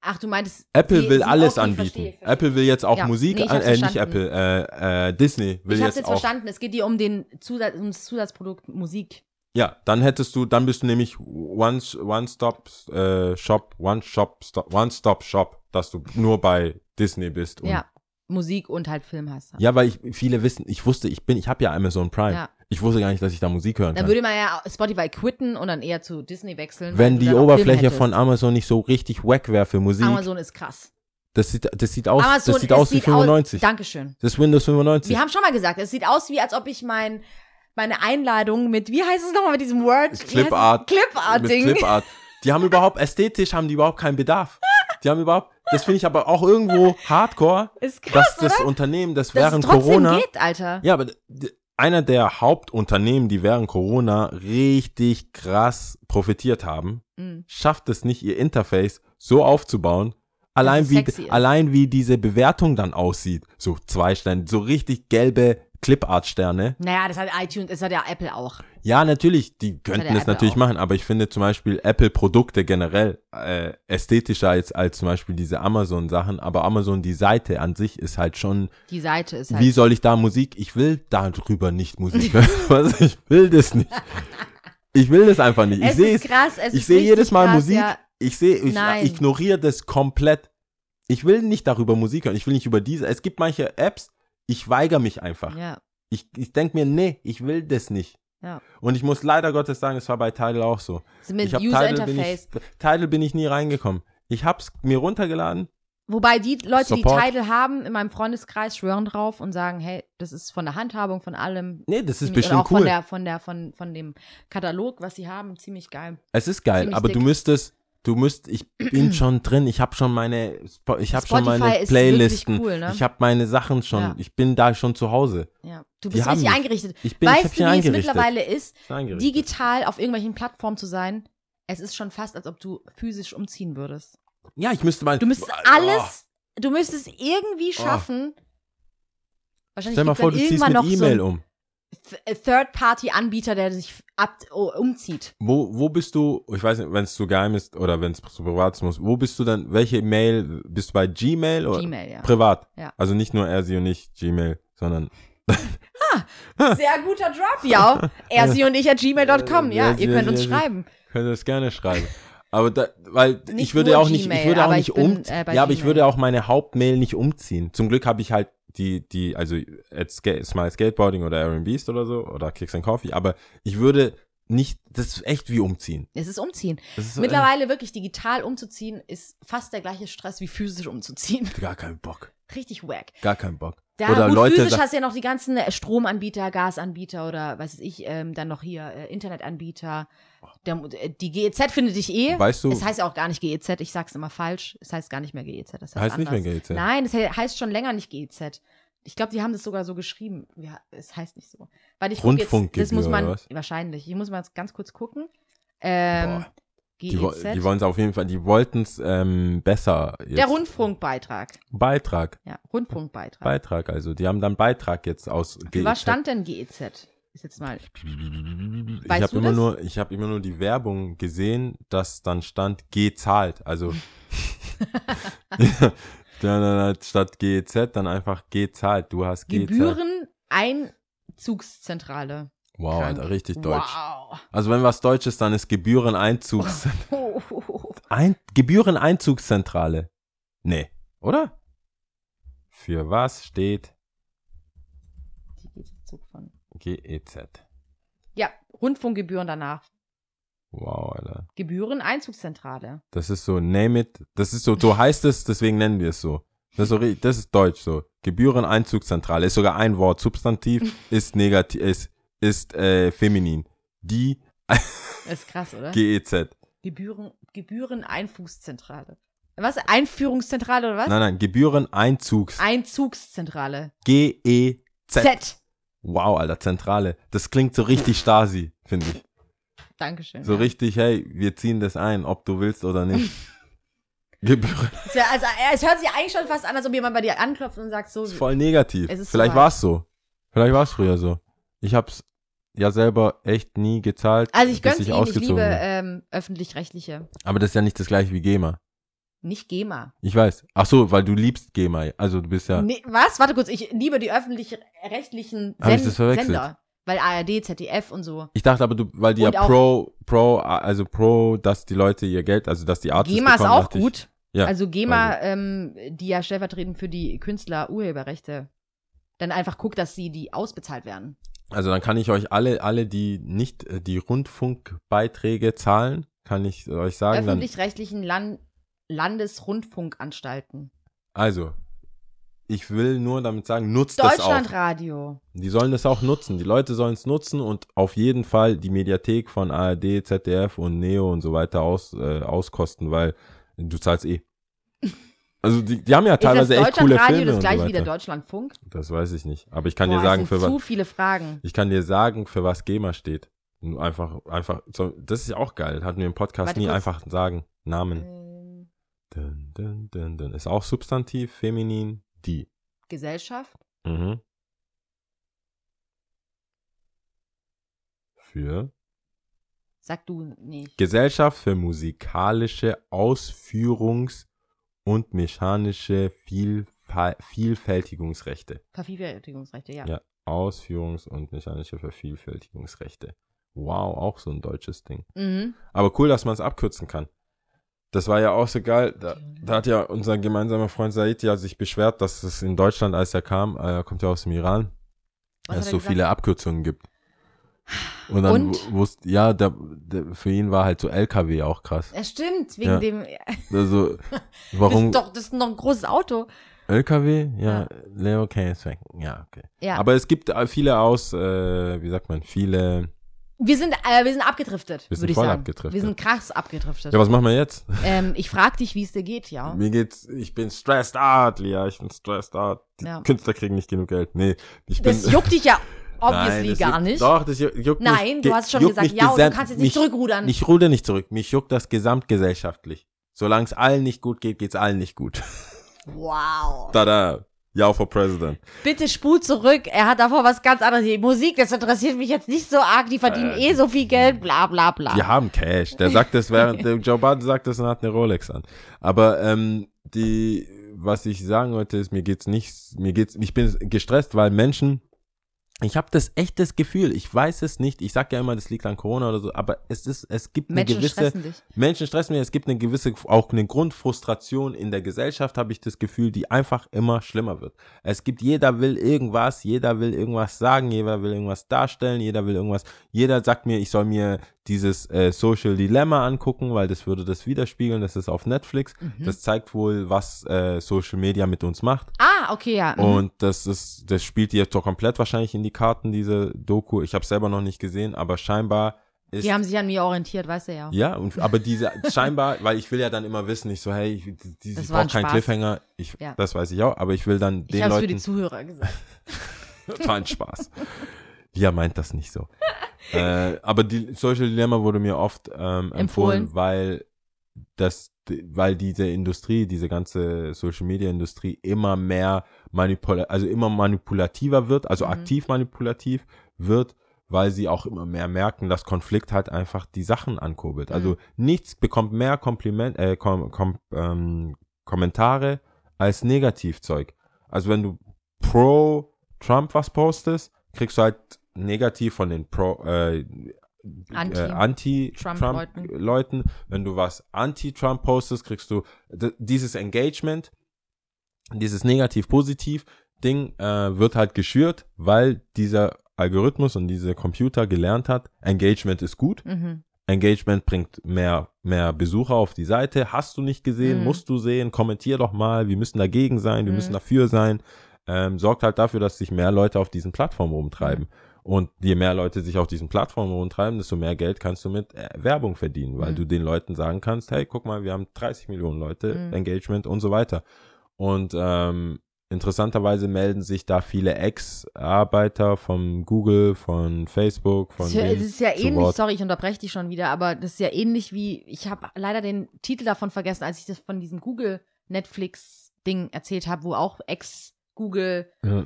ach, du meintest, Apple sie- will sie- alles anbieten. verstehe, verstehe. Apple will jetzt auch Ja, Musik, nee, ich hab's äh, nicht. Apple, äh, äh, Disney will ich hab's jetzt jetzt auch. verstanden, es geht dir um den Zusatz, um das Zusatzprodukt Musik. Ja, dann hättest du, dann bist du nämlich One, one Stop äh, Shop, One Shop, Stop, One Stop Shop, dass du nur bei Disney bist. Und Ja, Musik und halt Film hast. Ja, weil ich, viele wissen, ich wusste, ich bin, ich habe ja Amazon Prime. Ja. Ich wusste gar nicht, dass ich da Musik hören Dann kann. würde man ja Spotify quitten und dann eher zu Disney wechseln. Wenn die dann Oberfläche von. Amazon nicht so richtig wack wäre für Musik, Amazon ist krass. das sieht, das sieht aus, Amazon, das sieht aus wie 95. Aus, Dankeschön. das ist Windows 95. Wir haben schon mal gesagt, es sieht aus wie, als ob ich mein, meine Einladung mit, wie heißt es nochmal mit diesem Word? Clipart. Clipart-Ding. Clipart. Die haben <laughs> überhaupt, ästhetisch haben die überhaupt keinen Bedarf. Die haben überhaupt, das finde ich aber auch irgendwo hardcore, <laughs> Ist krass, dass das oder? Unternehmen, das Dass während Corona, geht, Alter. ja, aber einer der Hauptunternehmen, die während Corona richtig krass profitiert haben, Mhm. schafft es nicht, ihr Interface so aufzubauen, allein wie, allein wie diese Bewertung dann aussieht. So zwei Sterne, so richtig gelbe Clipart-Sterne. Naja, das hat iTunes, das hat ja Apple auch. Ja, natürlich, die könnten ja es Apple natürlich auch. machen, aber ich finde zum Beispiel Apple-Produkte generell äh, ästhetischer als, als zum Beispiel diese Amazon-Sachen. Aber Amazon, die Seite an sich ist halt schon, Die Seite ist halt. wie soll ich da Musik, ich will darüber nicht Musik <laughs> hören. Was, ich will das nicht. Ich will das einfach nicht. Ich es sehe ist es krass, es ich ist sehe jedes Mal krass, Musik, Ja. ich sehe, ich Nein. ignoriere das komplett. Ich will nicht darüber Musik hören, ich will nicht über diese. Es gibt manche Apps, ich weigere mich einfach. ja. Ich, ich denke mir, nee, ich will das nicht. Ja. Und ich muss leider Gottes sagen, es war bei Tidal auch so. So mit ich hab User Tidal bin Interface. ich, Tidal bin ich nie reingekommen. Ich hab's mir runtergeladen. Wobei die Leute, Support. die Tidal haben, in meinem Freundeskreis schwören drauf und sagen, hey, das ist von der Handhabung, von allem. Nee, das ist ziemlich- bestimmt auch cool. von der, von der, von, von dem Katalog, was sie haben, ziemlich geil. es ist geil, ziemlich aber dick. du müsstest, du müsst, ich bin <clears throat> schon drin, ich habe schon meine, ich habe schon meine ist Playlisten, cool, ne? ich habe meine Sachen schon, Ja. ich bin da schon zu Hause. Ja. Du Die bist haben richtig eingerichtet. Ich bin, ich weißt schon du, wie es eingerichtet. mittlerweile ist, Ich digital auf irgendwelchen Plattformen zu sein? Es ist schon fast, als ob du physisch umziehen würdest. Ja, ich müsste mal. Du müsstest Oh. alles, du müsstest irgendwie schaffen. Wahrscheinlich Stell mal vor, du ziehst mit so E-Mail einen um. Th- Third-Party-Anbieter, der sich ab, oh, umzieht. Wo, wo bist du, ich weiß nicht, wenn es zu geheim ist oder wenn es zu privat ist, muss, wo bist du dann, welche Mail, bist du bei Gmail oder Gmail, ja. privat? Ja. Also nicht nur er, sie und ich Gmail, sondern Sehr guter Drop, ja. <laughs> Er, sie und ich at gmail.com, ja. Ja, Ihr könnt uns schreiben. könnt ihr das gerne schreiben. Aber da, weil Nicht ich würde auch nicht, ich Gmail, würde auch nicht bin, um, äh, ja, aber ich Gmail. würde auch meine Hauptmail nicht umziehen. Zum Glück habe ich halt die, die, also at Ska Smile Skateboarding oder Aaron Beast oder so oder Kicks and Coffee, aber ich würde nicht, das ist echt wie umziehen. Es ist umziehen. Ist so, Mittlerweile wirklich digital umzuziehen, ist fast der gleiche Stress wie physisch umzuziehen. <laughs> gar keinen Bock, Richtig wack. gar keinen Bock. Ja, oder gut, Leute, physisch hast du ja noch die ganzen Stromanbieter, Gasanbieter oder was weiß ich, ähm, dann noch hier äh, Internetanbieter. Der, äh, die GEZ findet dich eh. Weißt du- Es heißt auch gar nicht GEZ, ich sag's immer falsch. Es heißt gar nicht mehr GEZ. Das heißt, Heißt nicht mehr. GEZ. Nein, es he- heißt schon länger nicht GEZ. Ich glaube, die haben das sogar so geschrieben. Ja, es heißt nicht so. Weil ich guck jetzt, das muss man wahrscheinlich. Ich muss mal jetzt ganz kurz gucken. Ähm, Boah. Die, GEZ. die wollen es auf jeden Fall, die wollten es ähm, besser. Jetzt. der Rundfunkbeitrag. Beitrag. Ja, Rundfunkbeitrag. Beitrag, also die haben dann Beitrag jetzt aus. Für was GEZ. stand denn GEZ? Ist jetzt mal. Ich Weißt habe du immer nur, ich habe immer nur die Werbung gesehen, dass dann stand G zahlt, also ja, <laughs> <laughs> dann statt GEZ dann einfach G zahlt. Du hast G. Gebühren Einzugszentrale. Wow. Alter, richtig deutsch. Wow. Also wenn was Deutsch ist, dann ist Gebühreneinzugs <laughs> Oh. Ein Gebühreneinzugszentrale. Nee, oder? Für was steht Die geht Zug von. GEZ? Ja, Rundfunkgebühren danach. Wow, Alter. Gebühren-Einzugszentrale. Das ist so, name it. Das ist so, so heißt es, deswegen nennen wir es so. Das ist, so, das ist deutsch so. Gebühreneinzugszentrale ist sogar ein Wort. Substantiv <laughs> ist negativ, ist, ist äh, feminin. Die ist krass, oder? GEZ. Gebühren, Gebühren-Einfugszentrale. Was? Einführungszentrale oder was? Nein, nein, Gebühreneinzugs. Einzugszentrale. GEZ. Z. Wow, Alter, Zentrale. Das klingt so richtig Stasi, finde ich. Dankeschön. So ja. richtig, hey, wir ziehen das ein, ob du willst oder nicht. <laughs> Also, es hört sich eigentlich schon fast an, als ob jemand bei dir anklopft und sagt so. ist voll negativ. Es ist Vielleicht war es so. Vielleicht war es früher so. Ich hab's ja selber echt nie gezahlt, Also ich gönn's ich ihm, ich ausgezogen liebe ähm, öffentlich-rechtliche. Aber das ist ja nicht das gleiche wie GEMA. Nicht GEMA. Ich weiß. Ach so, weil du liebst GEMA. Also du bist ja. Nee, was? Warte kurz, ich liebe die öffentlich-rechtlichen Sen? Sender. Weil ARD, ZDF und so. Ich dachte aber, du, weil die ja Und auch- pro, pro, also pro, dass die Leute ihr Geld, also dass die Artists GEMA ist bekommen, auch dachte ich- gut. Ja, also GEMA, ähm, die ja stellvertretend für die Künstler Urheberrechte dann einfach guckt, dass sie die ausbezahlt werden. Also dann kann ich euch alle, alle, die nicht äh, die Rundfunkbeiträge zahlen, kann ich euch sagen, Öffentlich-rechtlichen Land Landesrundfunkanstalten. also, ich will nur damit sagen, nutzt das auch. Deutschlandradio. Die sollen das auch nutzen. Die Leute sollen es nutzen und auf jeden Fall die Mediathek von ARD, ZDF und Neo und so weiter aus, äh, auskosten, weil du zahlst eh. <laughs> Also die, die haben ja Ist teilweise echt coole Deutschlandradio Filme das und so gleiche wie der. Deutschlandfunk? Das weiß ich nicht. Aber ich kann Boah, dir sagen, für was. zu viele Fragen. Ich kann dir sagen, für was GEMA steht. Einfach, einfach, das ist ja auch geil. Hatten wir im Podcast Warte nie kurz. einfach sagen. Namen. Dun, dun, dun, dun. Ist auch Substantiv, feminin, die. Gesellschaft? Mhm. Für Sag du nicht. Gesellschaft für musikalische Ausführungs- und mechanische Vielfa Vielfältigungsrechte. Vervielfältigungsrechte, ja. Ja. Ausführungs- und mechanische Vervielfältigungsrechte. Wow, auch so ein deutsches Ding. Mhm. Aber cool, dass man es abkürzen kann. Das war ja auch so geil. Da, da hat ja unser gemeinsamer Freund Said ja sich beschwert, dass es in Deutschland, als er kam, äh, er kommt ja aus dem Iran, Was dass es so gesagt? viele Abkürzungen gibt. Und dann Und? wusste, ja, der, der, für ihn war halt so LKW auch krass. Ja, stimmt, wegen Ja. dem. <laughs> Also, Das <laughs> warum ist doch, das ist noch ein großes Auto. LKW? Ja, Ja. Leo Kane Ja, okay. Ja. Aber es gibt äh, viele aus, äh, wie sagt man, viele. Wir sind, äh, wir sind abgedriftet, Wir sind würde ich voll sagen. abgedriftet. Wir sind krass abgedriftet. Ja, was machen wir jetzt? ähm, ich frag dich, wie es dir geht, ja. Mir geht's, ich bin stressed out, Lia, ich bin stressed out. Die Ja. Künstler kriegen nicht genug Geld. Nee, ich bin. Das juckt dich ja <laughs> Nein, obviously das gar juckt- nicht. Doch, das ju- juckt mich. Nein, du ge- hast schon gesagt, mich ja, und du kannst jetzt nicht mich- zurückrudern. Ich ruder nicht zurück. Mich juckt das gesamtgesellschaftlich. Solange es allen nicht gut geht, geht's allen nicht gut. <laughs> Wow. Tada. Ja, for President. Bitte spul zurück. Er hat davor was ganz anderes. Die Musik, das interessiert mich jetzt nicht so arg. Die verdienen Äh, eh so viel Geld. Bla bla bla. Die haben Cash. Der sagt das während, <laughs> der Joe Biden sagt das und hat eine Rolex an. Aber, ähm, die, was ich sagen wollte, ist, mir geht's nicht, mir geht's, ich bin gestresst, weil Menschen, ich habe das echt das Gefühl, ich weiß es nicht, ich sag ja immer, das liegt an Corona oder so, aber es ist, es gibt eine Menschen gewisse, stressen dich. Menschen stressen mich, es gibt eine gewisse, auch eine Grundfrustration in der Gesellschaft, habe ich das Gefühl, die einfach immer schlimmer wird. Es gibt, jeder will irgendwas, jeder will irgendwas sagen, jeder will irgendwas darstellen, jeder will irgendwas, jeder sagt mir, ich soll mir dieses äh, Social Dilemma angucken, weil das würde das widerspiegeln, das ist auf Netflix. Mhm. Das zeigt wohl, was äh, Social Media mit uns macht. Ah, okay, ja. mhm. Und das ist, das spielt jetzt doch komplett wahrscheinlich in die Karten, diese Doku. Ich habe selber noch nicht gesehen, aber scheinbar ist Die haben sich an mir orientiert, weißt du ja. ja, und, aber diese, scheinbar, weil ich will ja dann immer wissen, ich so, hey, ich, die, ich brauche keinen. Cliffhanger, ich, Ja. das weiß ich auch, aber ich will dann Ich den habe es für Leuten, die Zuhörer gesagt. <laughs> das war ein Spaß. Lia meint das nicht so. <laughs> äh, aber die Social Dilemma wurde mir oft ähm, empfohlen, Empfohlen. weil das, weil diese Industrie, diese ganze Social Media Industrie immer mehr manipula also immer manipulativer wird, also Mhm. aktiv manipulativ wird, weil sie auch immer mehr merken, dass Konflikt halt einfach die Sachen ankurbelt. Also Mhm. nichts bekommt mehr Kompliment, äh, kom, kom, ähm, Kommentare als Negativzeug. Also wenn du pro Trump was postest, kriegst du halt negativ von den Pro, äh, Anti- äh, Anti-Trump-Leuten. Trump-Leuten. Wenn du was Anti-Trump postest, kriegst du dieses Engagement, dieses Negativ-Positiv-Ding äh, wird halt geschürt, weil dieser Algorithmus und diese Computer gelernt hat, Engagement ist gut. Mhm. Engagement bringt mehr, mehr Besucher auf die Seite. Hast du nicht gesehen, Mhm. musst du sehen, kommentier doch mal, wir müssen dagegen sein, wir Mhm. müssen dafür sein. Ähm, sorgt halt dafür, dass sich mehr Leute auf diesen Plattformen rumtreiben. Mhm. Und je mehr Leute sich auf diesen Plattformen rumtreiben, desto mehr Geld kannst du mit äh, Werbung verdienen, weil Mhm. du den Leuten sagen kannst, hey, guck mal, wir haben 30 Millionen Leute, Mhm. Engagement und so weiter. Und ähm, interessanterweise melden sich da viele Ex-Arbeiter von Google, von Facebook, von Es ist ja- denen es ist ja zu ähnlich, Wort. sorry, ich unterbreche dich schon wieder, aber das ist ja ähnlich wie, ich habe leider den Titel davon vergessen, als ich das von diesem Google Netflix-Ding erzählt habe, wo auch Ex-Google Ja.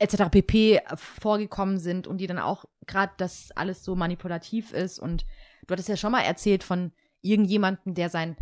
Etc. pp. vorgekommen sind und die dann auch gerade, dass alles so manipulativ ist. Und du hattest ja schon mal erzählt von irgendjemandem, der sein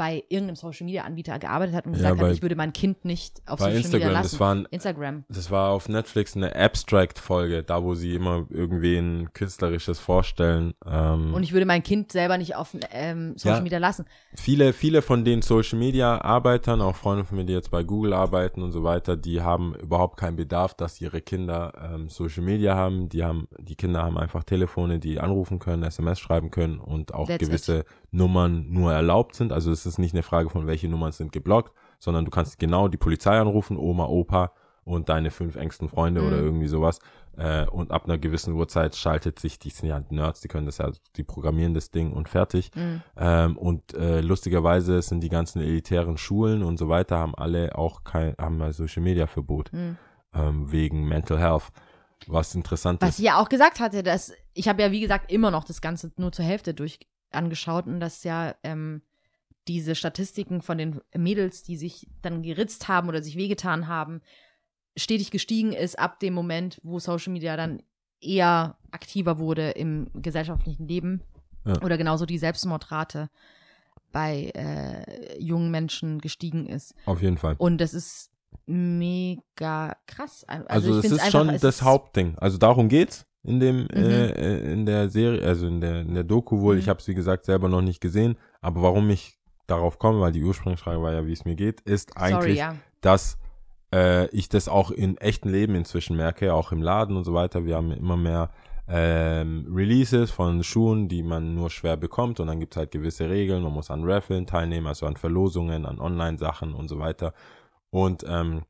bei irgendeinem Social Media Anbieter gearbeitet hat und Ja, gesagt bei- hat, ich würde mein Kind nicht auf Social Media Instagram, lassen. das waren Instagram. Das war auf Netflix eine Abstract-Folge, da wo sie immer irgendwen Künstlerisches vorstellen. Ähm, Und ich würde mein Kind selber nicht auf ähm, Social Ja. Media lassen. viele, viele von den Social-Media-Arbeitern, auch Freunde von mir, die jetzt bei Google arbeiten und so weiter, die haben überhaupt keinen Bedarf, dass ihre Kinder ähm, Social-Media haben. Die haben, die Kinder haben einfach Telefone, die anrufen können, SMS schreiben können und auch That's gewisse Nummern nur erlaubt sind. Also es ist nicht eine Frage von, welche Nummern sind geblockt, sondern du kannst genau die Polizei anrufen, Oma, Opa und deine fünf engsten Freunde Mhm. oder irgendwie sowas. Äh, und ab einer gewissen Uhrzeit schaltet sich, die sind ja Nerds, die können das ja, die programmieren das Ding und fertig. Mhm. Ähm, und äh, lustigerweise sind die ganzen elitären Schulen und so weiter, haben alle auch kein, haben ein Social Media Verbot Mhm. ähm, wegen Mental Health. Was interessant Was ist. ich ja auch gesagt hatte, dass ich habe ja wie gesagt immer noch das Ganze nur zur Hälfte durch angeschaut und dass ja ähm, diese Statistiken von den Mädels, die sich dann geritzt haben oder sich wehgetan haben, stetig gestiegen ist ab dem Moment, wo Social Media dann eher aktiver wurde im gesellschaftlichen Leben Ja. oder genauso die Selbstmordrate bei äh, jungen Menschen gestiegen ist. Auf jeden Fall. Und das ist mega krass. Also, Also, find's ist einfach, schon das Hauptding. Also darum geht's in dem Mhm. äh, äh, in der Serie, also in der in der Doku wohl. Mhm. Ich habe es wie gesagt selber noch nicht gesehen, aber warum ich darauf komme, weil die Ursprungsfrage war ja, wie es mir geht, ist Sorry, eigentlich, ja. dass äh, ich das auch in echten Leben inzwischen merke, auch im Laden und so weiter. Wir haben immer mehr ähm, Releases von Schuhen, die man nur schwer bekommt und dann gibt es halt gewisse Regeln. Man muss an Raffeln teilnehmen, also an Verlosungen, an Online-Sachen und so weiter. Und ähm,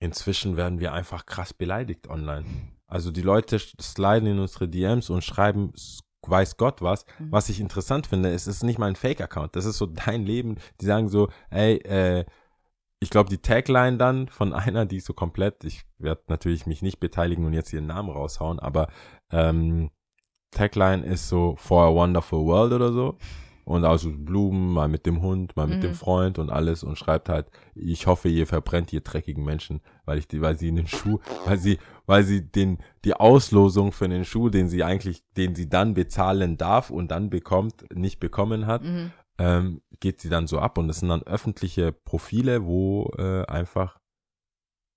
inzwischen werden wir einfach krass beleidigt online. Also die Leute sliden in unsere DMs und schreiben weiß Gott was. Mhm. Was ich interessant finde, es ist nicht mal ein Fake-Account. Das ist so dein Leben. Die sagen so, ey, äh, ich glaube, die Tagline dann von <laughs> einer, die ist so komplett, ich werde natürlich mich nicht beteiligen und jetzt ihren Namen raushauen, aber ähm, Tagline ist so For a Wonderful World oder so. Und also Blumen, mal mit dem Hund, mal mit Mhm. dem Freund und alles und schreibt halt, ich hoffe, ihr verbrennt ihr dreckigen Menschen, weil ich die, weil sie in den Schuh, weil sie, weil sie den, die Auslosung für den Schuh, den sie eigentlich, den sie dann bezahlen darf und dann bekommt, nicht bekommen hat, Mhm. ähm, geht sie dann so ab und das sind dann öffentliche Profile, wo äh, einfach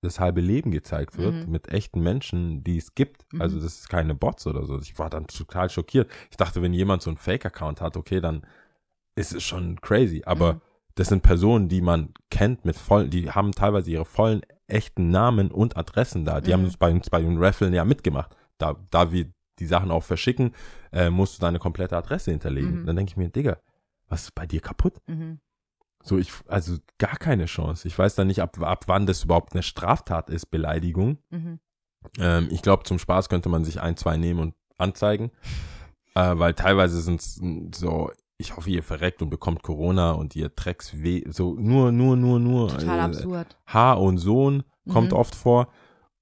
das halbe Leben gezeigt wird Mhm. mit echten Menschen, die es gibt. Mhm. Also das ist keine Bots oder so. Ich war dann total schockiert. Ich dachte, wenn jemand so einen Fake-Account hat, okay, dann ist es schon crazy. Aber Mhm. das sind Personen, die man kennt mit vollen, die haben teilweise ihre vollen echten Namen und Adressen da. Die Mhm. haben uns bei uns bei den Raffeln ja mitgemacht. Da, da wir die Sachen auch verschicken, äh, musst du deine komplette Adresse hinterlegen. Mhm. Dann denke ich mir, Digga, was ist bei dir kaputt? Mhm. So, ich, also gar keine Chance. Ich weiß dann nicht, ab, ab wann das überhaupt eine Straftat ist, Beleidigung. Mhm. Ähm, ich glaube, zum Spaß könnte man sich ein, zwei nehmen und anzeigen. Äh, weil teilweise sind es so, ich hoffe, ihr verreckt und bekommt Corona und ihr Drecks weh. So nur, nur, nur, nur. Total äh, absurd. Haar und Sohn kommt Mhm. oft vor.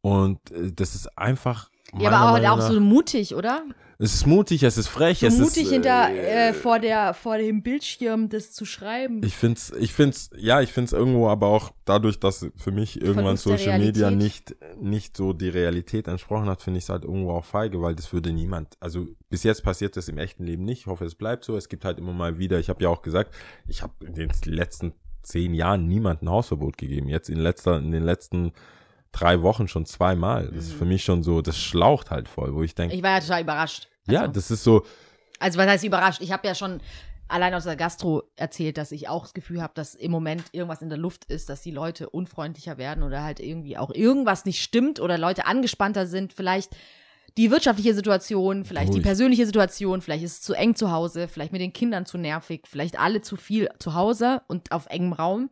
Und äh, das ist einfach. Ja, aber auch, auch so mutig, oder? Es ist mutig, es ist frech, So es mutig ist. hinter, äh, äh, vor, der, vor dem Bildschirm das zu schreiben. Ich find's, ich find's, ja, ich find's irgendwo aber auch dadurch, dass für mich irgendwann Social Media nicht, nicht so die Realität entsprochen hat, finde ich es halt irgendwo auch feige, weil das würde niemand, also bis jetzt passiert das im echten Leben nicht. Ich hoffe, es bleibt so. Es gibt halt immer mal wieder, ich habe ja auch gesagt, ich habe in den letzten zehn Jahren niemandem Hausverbot gegeben. Jetzt in letzter, in den letzten drei Wochen schon zweimal. Das ist für mich schon so, das schlaucht halt voll, wo ich denke, Mhm. Ich war ja total überrascht. ja, Also, das ist so, also was heißt überrascht? Ich habe ja schon allein aus der Gastro erzählt, dass ich auch das Gefühl habe, dass im Moment irgendwas in der Luft ist, dass die Leute unfreundlicher werden oder halt irgendwie auch irgendwas nicht stimmt oder Leute angespannter sind. Vielleicht die wirtschaftliche Situation, vielleicht die Ruhig. persönliche Situation, vielleicht ist es zu eng zu Hause, vielleicht mit den Kindern zu nervig, vielleicht alle zu viel zu Hause und auf engem Raum.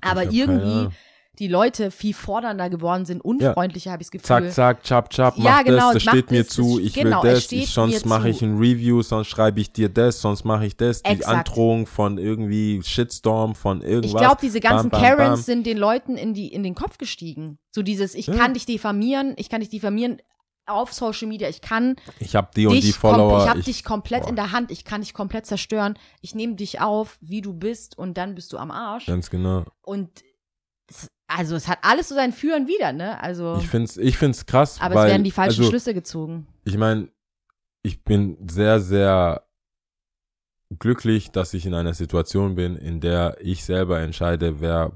Aber keine irgendwie Ahnung. Die Leute viel fordernder geworden sind, unfreundlicher, habe ich das Gefühl. zack, zack, chap, chap, mach Ja, genau, das, das mach steht mir das, zu, ich genau, will das, ich, sonst mache ich ein Review, sonst schreibe ich dir das, sonst mache ich das. Die Exakt. Androhung von irgendwie Shitstorm, von irgendwas. Ich glaube, diese ganzen Bam, bam, Karens bam. sind den Leuten in, die, in den Kopf gestiegen. So dieses, ich Ja. kann dich diffamieren, ich kann dich diffamieren auf Social Media, ich kann Ich habe die und die Follower. ich habe ich- dich komplett boah. in der Hand, ich kann dich komplett zerstören, ich nehme dich auf, wie du bist und dann bist du am Arsch. Ganz genau. Und also es hat alles so sein Führen wieder, ne? Also, Ich find's, ich find's krass, aber weil, es werden die falschen also, Schlüsse gezogen. Ich meine, ich bin sehr, sehr glücklich, dass ich in einer Situation bin, in der ich selber entscheide, wer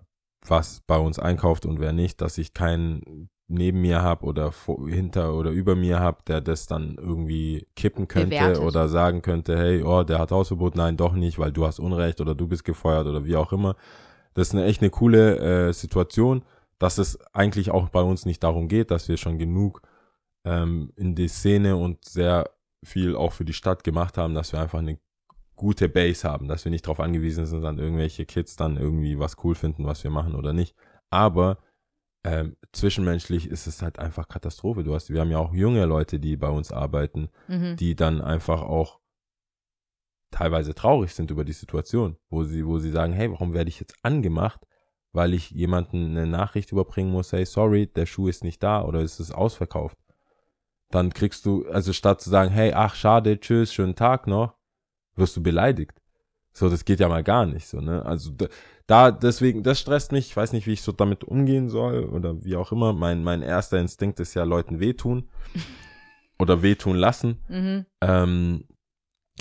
was bei uns einkauft und wer nicht, dass ich keinen neben mir habe oder vor, hinter oder über mir habe, der das dann irgendwie kippen könnte Bewertet. oder sagen könnte, hey, oh, der hat Hausverbot, nein, doch nicht, weil du hast Unrecht oder du bist gefeuert oder wie auch immer. Das ist eine echt eine coole äh, Situation, dass es eigentlich auch bei uns nicht darum geht, dass wir schon genug ähm, in die Szene und sehr viel auch für die Stadt gemacht haben, dass wir einfach eine gute Base haben, dass wir nicht darauf angewiesen sind, an irgendwelche Kids dann irgendwie was cool finden, was wir machen oder nicht. Aber ähm, zwischenmenschlich ist es halt einfach Katastrophe. Du hast, wir haben ja auch junge Leute, die bei uns arbeiten, Mhm. die dann einfach auch teilweise traurig sind über die Situation, wo sie, wo sie sagen, hey, warum werde ich jetzt angemacht, weil ich jemanden eine Nachricht überbringen muss, hey, sorry, der Schuh ist nicht da oder es ist ausverkauft. Dann kriegst du, also statt zu sagen, hey, ach, schade, tschüss, schönen Tag noch, wirst du beleidigt. So, das geht ja mal gar nicht so, ne? Also da, da deswegen, das stresst mich, ich weiß nicht, wie ich so damit umgehen soll oder wie auch immer. Mein, mein erster Instinkt ist ja, Leuten wehtun <laughs> oder wehtun lassen. Mhm. Ähm,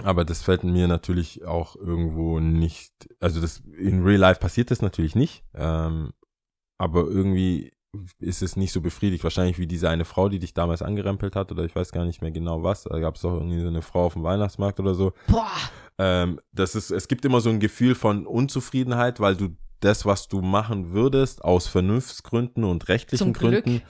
aber das fällt mir natürlich auch irgendwo nicht, also das in Real Life passiert das natürlich nicht, ähm, aber irgendwie ist es nicht so befriedigt, wahrscheinlich wie diese eine Frau, die dich damals angerempelt hat oder ich weiß gar nicht mehr genau was, da gab es doch irgendwie so eine Frau auf dem Weihnachtsmarkt oder so. Boah, Ähm, das ist, es gibt immer so ein Gefühl von Unzufriedenheit, weil du das, was du machen würdest, aus Vernunftsgründen und rechtlichen. Gründen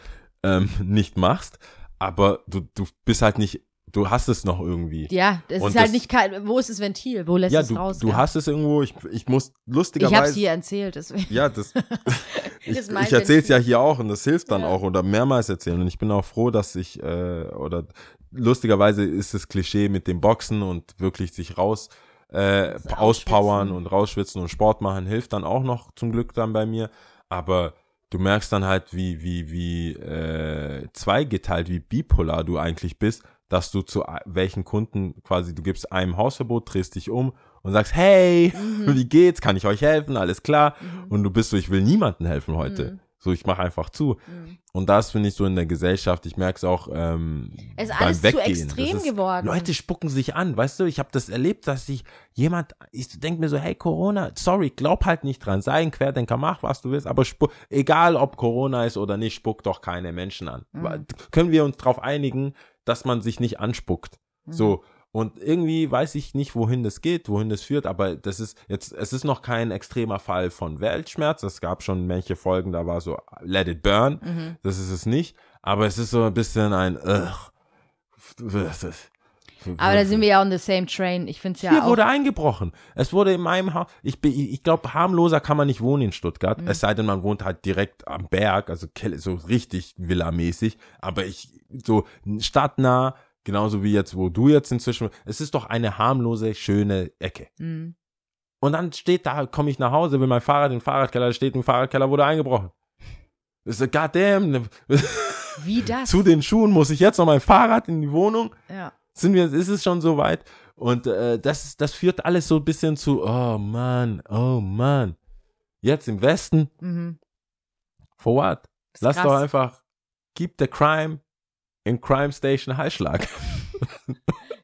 ähm, nicht machst, aber du, du bist halt nicht, du hast es noch irgendwie. ja, das Und ist halt das- nicht kein, wo ist das Ventil? Wo lässt ja, es du, raus? du ja. hast es irgendwo, ich, ich muss ich lustigerweise. hab's hier erzählt, deswegen. Ja, das. <laughs> ich mein ich erzähle es ja hier auch und das hilft dann Ja. auch oder mehrmals erzählen. Und ich bin auch froh, dass ich, äh, oder lustigerweise ist das Klischee mit dem Boxen und wirklich sich raus äh, Das auspowern und rausschwitzen und Sport machen hilft dann auch noch zum Glück dann bei mir. Aber du merkst dann halt, wie, wie, wie äh, zweigeteilt, wie bipolar du eigentlich bist, dass du zu welchen Kunden quasi, du gibst einem Hausverbot, drehst dich um und sagst, hey, Mhm. <laughs> wie geht's? Kann ich euch helfen? Alles klar. Und du bist so, ich will niemandem helfen heute. Mhm. So, ich mache einfach zu. Mhm. Und das finde ich so in der Gesellschaft, ich merke es auch ähm, Es ist beim alles zu Weggehen. extrem Das ist, geworden. Leute spucken sich an, weißt du? Ich habe das erlebt, dass sich jemand, ich denke mir so, hey Corona, sorry, glaub halt nicht dran, sei ein Querdenker, mach was du willst, aber spuck, egal ob Corona ist oder nicht, spuck doch keine Menschen an. Mhm. Können wir uns darauf einigen, dass man sich nicht anspuckt? Mhm. So. Und irgendwie weiß ich nicht, wohin das geht, wohin das führt, aber das ist jetzt, es ist noch kein extremer Fall von Weltschmerz. Es gab schon manche Folgen, da war so, let it burn. Mhm. Das ist es nicht. Aber es ist so ein bisschen ein, ugh. Aber da sind wir ja on the same train. Ich finde es ja Hier auch. wurde eingebrochen. Es wurde in meinem Haus, ich, bin- ich glaube, harmloser kann man nicht wohnen in Stuttgart. Mhm. Es sei denn, man wohnt halt direkt am Berg, also so richtig villamäßig. Aber ich, so stadtnah, genauso wie jetzt, wo du jetzt inzwischen, es ist doch eine harmlose, schöne Ecke. Mhm. Und dann steht da, komme ich nach Hause, will mein Fahrrad im Fahrradkeller, steht im Fahrradkeller, wurde eingebrochen. Ist so, goddamn, Wie das? <laughs> zu den Schuhen muss ich jetzt noch mein Fahrrad in die Wohnung. ja. Sind wir, ist es schon so weit. Und äh, das, das führt alles so ein bisschen zu, oh Mann, oh Mann. Jetzt im Westen, Mhm. for what? Lass krass. doch einfach, keep the crime in Crime Station Heilschlag. <laughs>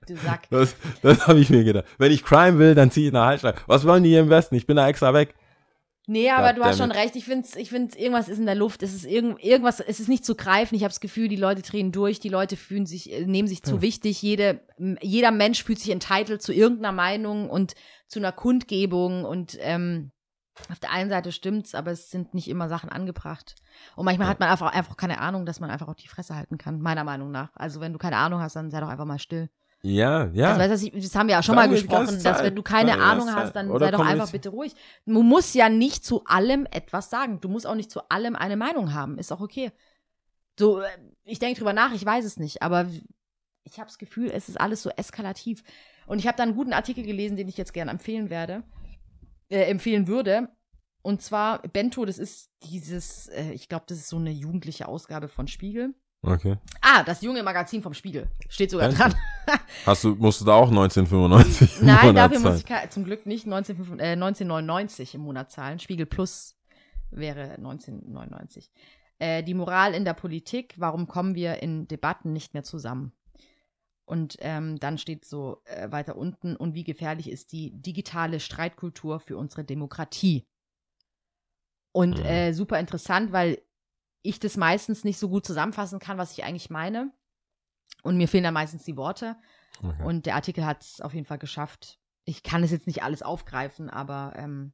Du Sack. Das, das habe ich mir gedacht. Wenn ich Crime will, dann ziehe ich nach Heilschlag. Was wollen die hier im Westen? Ich bin da extra weg. Nee, aber du hast schon recht. Ich finde, ich find, irgendwas ist in der Luft. Es ist irgend, irgendwas, es ist nicht zu greifen. Ich habe das Gefühl, die Leute drehen durch, die Leute fühlen sich, äh, nehmen sich zu wichtig. Jede, jeder Mensch fühlt sich entitled zu irgendeiner Meinung und zu einer Kundgebung. Und ähm, auf der einen Seite stimmt's, aber es sind nicht immer Sachen angebracht. Und manchmal hat man einfach, einfach keine Ahnung, dass man einfach auch die Fresse halten kann, meiner Meinung nach. Also wenn du keine Ahnung hast, dann sei doch einfach mal still. Ja, ja. Also, weißt du, das haben wir ja schon Sagen mal gesprochen, dass wenn du keine die Ahnung hast, dann Oder sei doch einfach bitte ruhig. Du musst ja nicht zu allem etwas sagen. Du musst auch nicht zu allem eine Meinung haben. Ist auch okay. So, äh, ich denke drüber nach, ich weiß es nicht, aber ich habe das Gefühl, es ist alles so eskalativ. Und ich habe da einen guten Artikel gelesen, den ich jetzt gerne empfehlen werde, äh, empfehlen würde. Und zwar Bento, das ist dieses, äh, ich glaube, das ist so eine jugendliche Ausgabe von Spiegel. Okay. Ah, das junge Magazin vom Spiegel. Steht sogar Bento. dran. <laughs> Hast du, musst du da auch 1995 im Nein, Monat dafür zahlen? muss ich zum Glück nicht 19, äh, 1999 im Monat zahlen. Spiegel Plus wäre 1999. Äh, die Moral in der Politik, warum kommen wir in Debatten nicht mehr zusammen? Und ähm, dann steht so äh, weiter unten, und wie gefährlich ist die digitale Streitkultur für unsere Demokratie? Und Mhm. äh, super interessant, weil ich das meistens nicht so gut zusammenfassen kann, was ich eigentlich meine. Und mir fehlen da meistens die Worte. Okay. Und der Artikel hat es auf jeden Fall geschafft. Ich kann es jetzt nicht alles aufgreifen, aber ähm,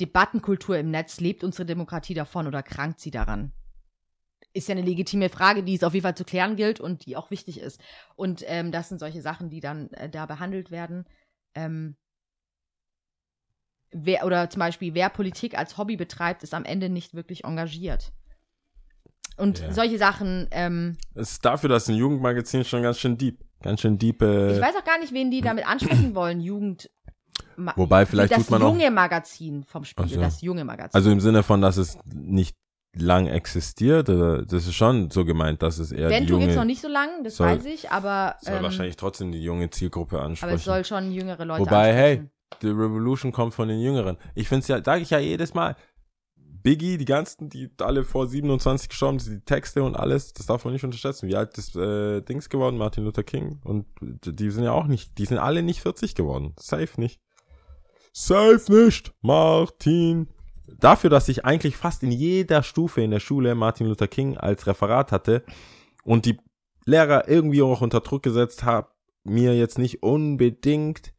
Debattenkultur im Netz, lebt unsere Demokratie davon oder krankt sie daran? Ist ja eine legitime Frage, die es auf jeden Fall zu klären gilt und die auch wichtig ist. Und ähm, das sind solche Sachen, die dann äh, da behandelt werden. Ähm, wer, oder zum Beispiel, wer Politik als Hobby betreibt, ist am Ende nicht wirklich engagiert. Und Ja. solche Sachen, ähm, Es ist dafür, dass ein Jugendmagazin schon ganz schön deep, ganz schön deep. Äh, Ich weiß auch gar nicht, wen die damit ansprechen wollen, Jugend. Wobei, vielleicht das tut man auch- junge Magazin vom Spiegel, so. das junge Magazin. also im Sinne von, dass es nicht lang existiert, das ist schon so gemeint, dass es eher die Bento junge, gibt's noch nicht so lang, das soll- weiß ich, aber, soll ähm, wahrscheinlich trotzdem die junge Zielgruppe aber ansprechen. es soll schon jüngere Leute Wobei, hey, The Revolution kommt von den Jüngeren. Ich finde es ja, sage ich ja jedes Mal, Biggie, die ganzen, die alle vor 27 gestorben sind, die Texte und alles, das darf man nicht unterschätzen. Wie alt ist äh, Dings geworden, Martin Luther King? Und die sind ja auch nicht, die sind alle nicht 40 geworden. Safe nicht. Safe nicht, Martin. Dafür, dass ich eigentlich fast in jeder Stufe in der Schule Martin Luther King als Referat hatte und die Lehrer irgendwie auch unter Druck gesetzt haben, mir jetzt nicht unbedingt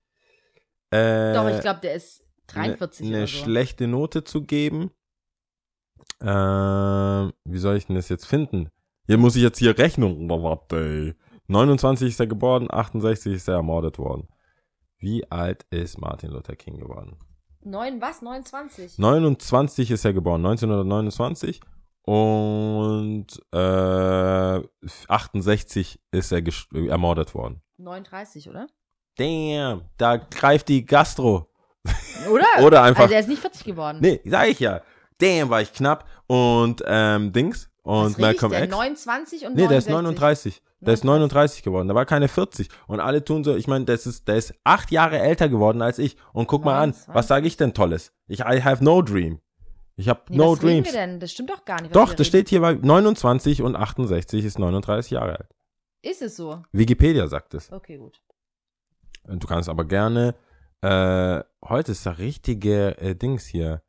äh, Doch, ich glaube, der ist 43 eine oder so. schlechte Note zu geben. Ähm, wie soll ich denn das jetzt finden? Hier muss ich jetzt hier rechnen. Oh, warte, ey. 29 ist er geboren, 68 ist er ermordet worden. Wie alt ist Martin Luther King geworden? Neun, was? 29? 29 ist er geboren, 1929. Und äh, 68 ist er äh, ermordet worden. 39, oder? Damn, da greift die Gastro. Oder? <laughs> Oder einfach Also er ist nicht 40 geworden. Nee, sag ich ja. Damn, war ich knapp. Und ähm, Dings Was und ich Malcolm denn? X. 29 und Nee, der ist 69. 39. Der ist 39 geworden. Der war keine 40. Und alle tun so, ich meine, das ist, der ist acht Jahre älter geworden als ich. Und guck mal an, 29. was sage ich denn Tolles? Ich I have no dream. Ich habe Nee, no was reden dreams. wir denn? Das stimmt doch gar nicht. was Doch, das steht hier bei 29 und 68 ist 39 Jahre alt. Ist es so? Wikipedia sagt es. Okay, gut. Und Du kannst aber gerne, äh, heute ist der richtige äh, Dings hier.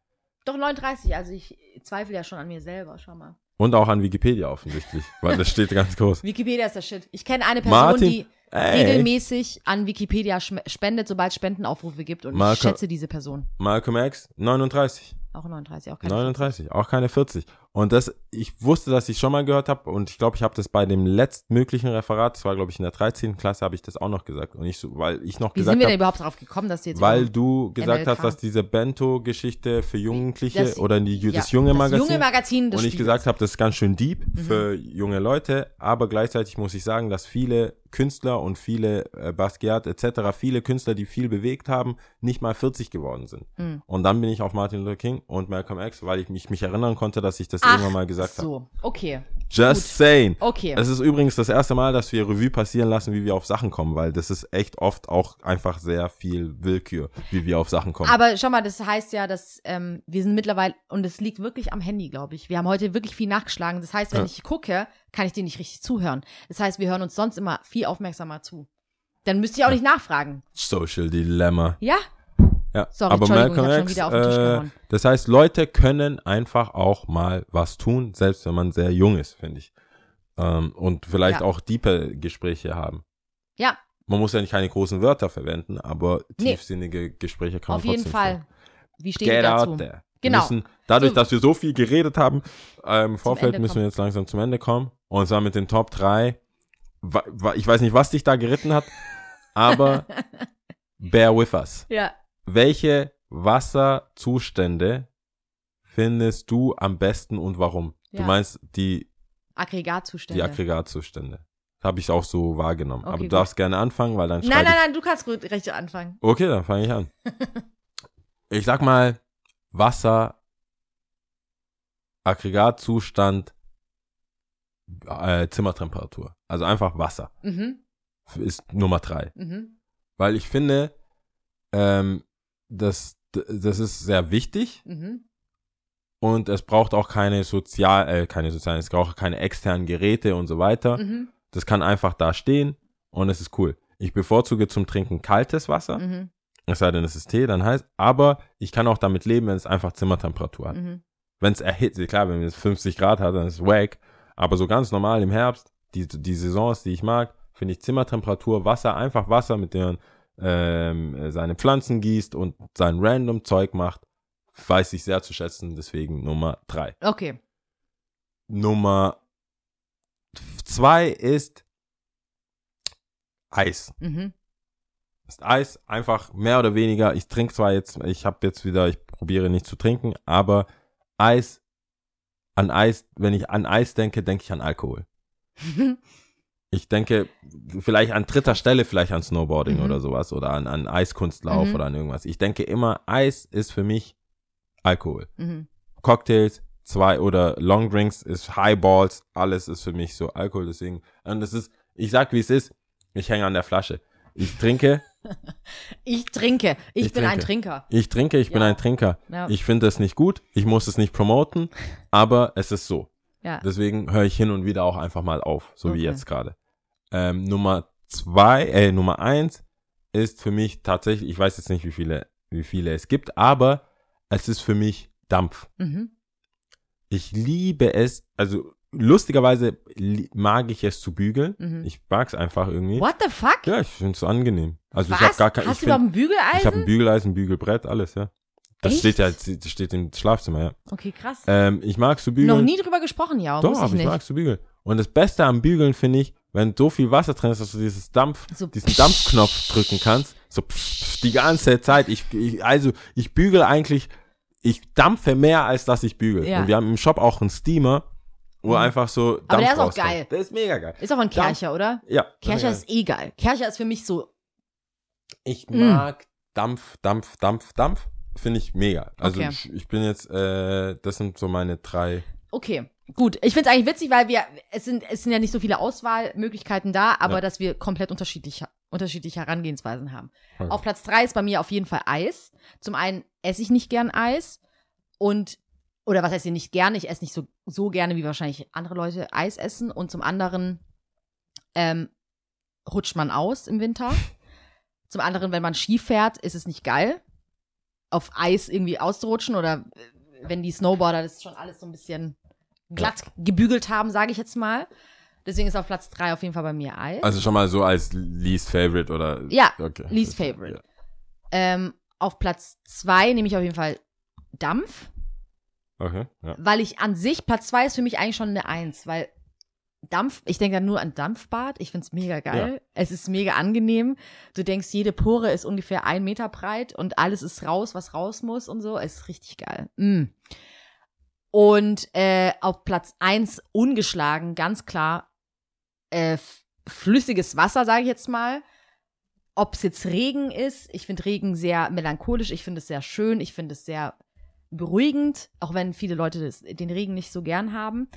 Doch 39, also ich zweifle ja schon an mir selber, schau mal. Und auch an Wikipedia offensichtlich, <laughs> weil das steht ganz groß. Wikipedia ist der Shit. Ich kenne eine Person, Martin, die Ey, regelmäßig an Wikipedia spendet, sobald es Spendenaufrufe gibt. Und Marco- ich schätze diese Person. Malcolm X, 39. Auch 39, auch keine 39, auch keine 40. Und das, ich wusste, dass ich schon mal gehört habe und ich glaube, ich habe das bei dem letztmöglichen Referat, das war glaube ich in der 13. Klasse, habe ich das auch noch gesagt. Und ich so, weil ich noch Wie sind gesagt wir denn habe, überhaupt darauf gekommen, dass die jetzt weil du gesagt MLK. hast, dass diese Bento-Geschichte für Jugendliche das- oder die, ja, das junge Magazin. Das junge Magazin des und ich Spiegels. gesagt habe, das ist ganz schön deep Mhm. für junge Leute, aber gleichzeitig muss ich sagen, dass viele Künstler und viele äh, Basquiat etc., viele Künstler, die viel bewegt haben, nicht mal 40 geworden sind. Mhm. Und dann bin ich auf Martin Luther King und Malcolm X, weil ich mich, mich erinnern konnte, dass ich das Ach, irgendwann mal gesagt habe. so, okay, Just saying. okay. Es ist übrigens das erste Mal, dass wir Revue passieren lassen, wie wir auf Sachen kommen, weil das ist echt oft auch einfach sehr viel Willkür, wie wir auf Sachen kommen. Aber schau mal, das heißt ja, dass ähm, wir sind mittlerweile, und es liegt wirklich am Handy, glaube ich. Wir haben heute wirklich viel nachgeschlagen. Das heißt, wenn Ja. ich gucke, kann ich dir nicht richtig zuhören. Das heißt, wir hören uns sonst immer viel aufmerksamer zu. Dann müsst ihr auch nicht nachfragen. Social Dilemma. Ja? Ja, Sorry, aber Malcolm X, wieder auf den Tisch äh, das heißt, Leute können einfach auch mal was tun, selbst wenn man sehr jung ist, finde ich. Ähm, und vielleicht Ja. auch tiefe Gespräche haben. Ja, Man muss ja nicht keine großen Wörter verwenden, aber Nee. tiefsinnige Gespräche kann auf man jeden trotzdem Fall. Wie stehen Get wir dazu? out there. Genau. Müssen, dadurch, So. dass wir so viel geredet haben, ähm, im Vorfeld müssen wir jetzt langsam zum Ende kommen. Und zwar mit den Top 3. Wa- wa- Ich weiß nicht, was dich da geritten hat, aber <laughs> bear with us. Ja. Welche Wasserzustände findest du am besten und warum? Du Ja. meinst die, Aggregatzustände. die Aggregatzustände. Habe ich auch so wahrgenommen. Okay, aber du gut. darfst gerne anfangen, weil dann nein, nein, nein, du kannst gut recht anfangen. Okay, dann fange ich an. <laughs> ich sag mal, Wasser, Aggregatzustand, äh, Zimmertemperatur. Also einfach Wasser Mhm, ist Nummer drei. mhm, Weil ich finde, ähm, das, das ist sehr wichtig mhm. und es braucht auch keine sozial, äh, keine sozialen, es braucht keine externen Geräte und so weiter. Mhm, Das kann einfach da stehen und es ist cool. Ich bevorzuge zum Trinken kaltes Wasser, mhm, es sei denn, es ist Tee, dann heißt, aber ich kann auch damit leben, wenn es einfach Zimmertemperatur hat. mhm. Wenn es erhitzt, klar, wenn es 50 Grad hat, dann ist es wack, aber so ganz normal im Herbst, die, die Saisons, die ich mag, finde ich Zimmertemperatur, Wasser, einfach Wasser, mit dem man ähm, äh, seine Pflanzen gießt und sein random Zeug macht, weiß ich sehr zu schätzen, deswegen Nummer drei. Okay. Nummer zwei ist Eis. Mhm. Ist Eis einfach mehr oder weniger. Ich trinke zwar jetzt, ich habe jetzt wieder, ich probiere nicht zu trinken, aber Eis, an Eis, wenn ich an Eis denke, denke ich an Alkohol. <laughs> Ich denke vielleicht an dritter Stelle, vielleicht an Snowboarding Mhm. oder sowas oder an, an Eiskunstlauf Mhm. oder an irgendwas. Ich denke immer, Eis ist für mich Alkohol. mhm. Cocktails, zwei oder Long Drinks ist Highballs, alles ist für mich so Alkohol, deswegen, und das ist, ich sag wie es ist, ich hänge an der Flasche. Ich trinke, <laughs> Ich trinke. Ich, Ich bin ein trinke. Trinker. ich trinke, ich bin Ja. ein Trinker. Ja. Ich finde es nicht gut, ich muss es nicht promoten, aber es ist so. ja. Deswegen höre ich hin und wieder auch einfach mal auf, so wie Okay. jetzt gerade. Ähm, Nummer zwei, äh, Nummer eins ist für mich tatsächlich, ich weiß jetzt nicht, wie viele, wie viele es gibt, aber es ist für mich Dampf. Mhm. Ich liebe es, also lustigerweise mag ich es zu bügeln. Mhm. Ich mag es einfach irgendwie. What the fuck? Ja, ich finde es angenehm. Also Was? ich habe gar kein, Hast ich du überhaupt ein Bügeleisen? ich habe ein Bügeleisen, Bügelbrett, alles, ja. Das Echt? steht ja, das steht im Schlafzimmer, ja. okay, krass. Ähm, ich mag zu bügeln. Noch nie drüber gesprochen, ja. Doch, ich ich mag zu bügeln. Und das Beste am Bügeln finde ich, wenn so viel Wasser drin ist, dass du dieses Dampf, So diesen Dampfknopf drücken kannst, so pff, die ganze Zeit. Ich, ich, also ich bügele eigentlich, ich dampfe mehr, als dass ich bügele. Ja. Und wir haben im Shop auch einen Steamer, wo Mhm. einfach so Dampf Aber der ist auch rauskommt. geil. Der ist mega geil. Ist auch ein Dampf- Kercher, oder? Ja. Kercher ist eh geil. Kercher ist für mich so. Ich Mm. mag Dampf, Dampf, Dampf, Dampf. Finde ich mega. Also Okay. ich, ich bin jetzt, äh, das sind so meine drei. Okay, gut. Ich finde es eigentlich witzig, weil wir, es sind, es sind ja nicht so viele Auswahlmöglichkeiten da, aber Ja. dass wir komplett unterschiedlich, unterschiedliche Herangehensweisen haben. Okay. Auf Platz drei ist bei mir auf jeden Fall Eis. Zum einen esse ich nicht gern Eis und, oder was heißt hier nicht gerne? Ich esse nicht so, so gerne, wie wahrscheinlich andere Leute Eis essen. Und zum anderen ähm, rutscht man aus im Winter. <laughs> Zum anderen, wenn man Ski fährt, ist es nicht geil, auf Eis irgendwie auszurutschen oder äh, wenn die Snowboarder das schon alles so ein bisschen glatt gebügelt haben, sage ich jetzt mal. Deswegen ist auf Platz drei auf jeden Fall bei mir Eis. Also schon mal so als least favorite oder. Ja, okay. least favorite. Ähm, auf Platz zwei nehme ich auf jeden Fall Dampf, Ja. Okay, ja. weil ich an sich, Platz zwei ist für mich eigentlich schon eine Eins, weil Dampf, ich denke dann nur an Dampfbad. Ich finde es mega geil. Es ist mega angenehm. Du denkst, jede Pore ist ungefähr ein Meter breit und alles ist raus, was raus muss und so. Es ist richtig geil. Mm. Und äh, auf Platz eins ungeschlagen, ganz klar, äh, flüssiges Wasser, sage ich jetzt mal. Ob es jetzt Regen ist, ich finde Regen sehr melancholisch, ich finde es sehr schön, ich finde es sehr beruhigend, auch wenn viele Leute das, den Regen nicht so gern haben.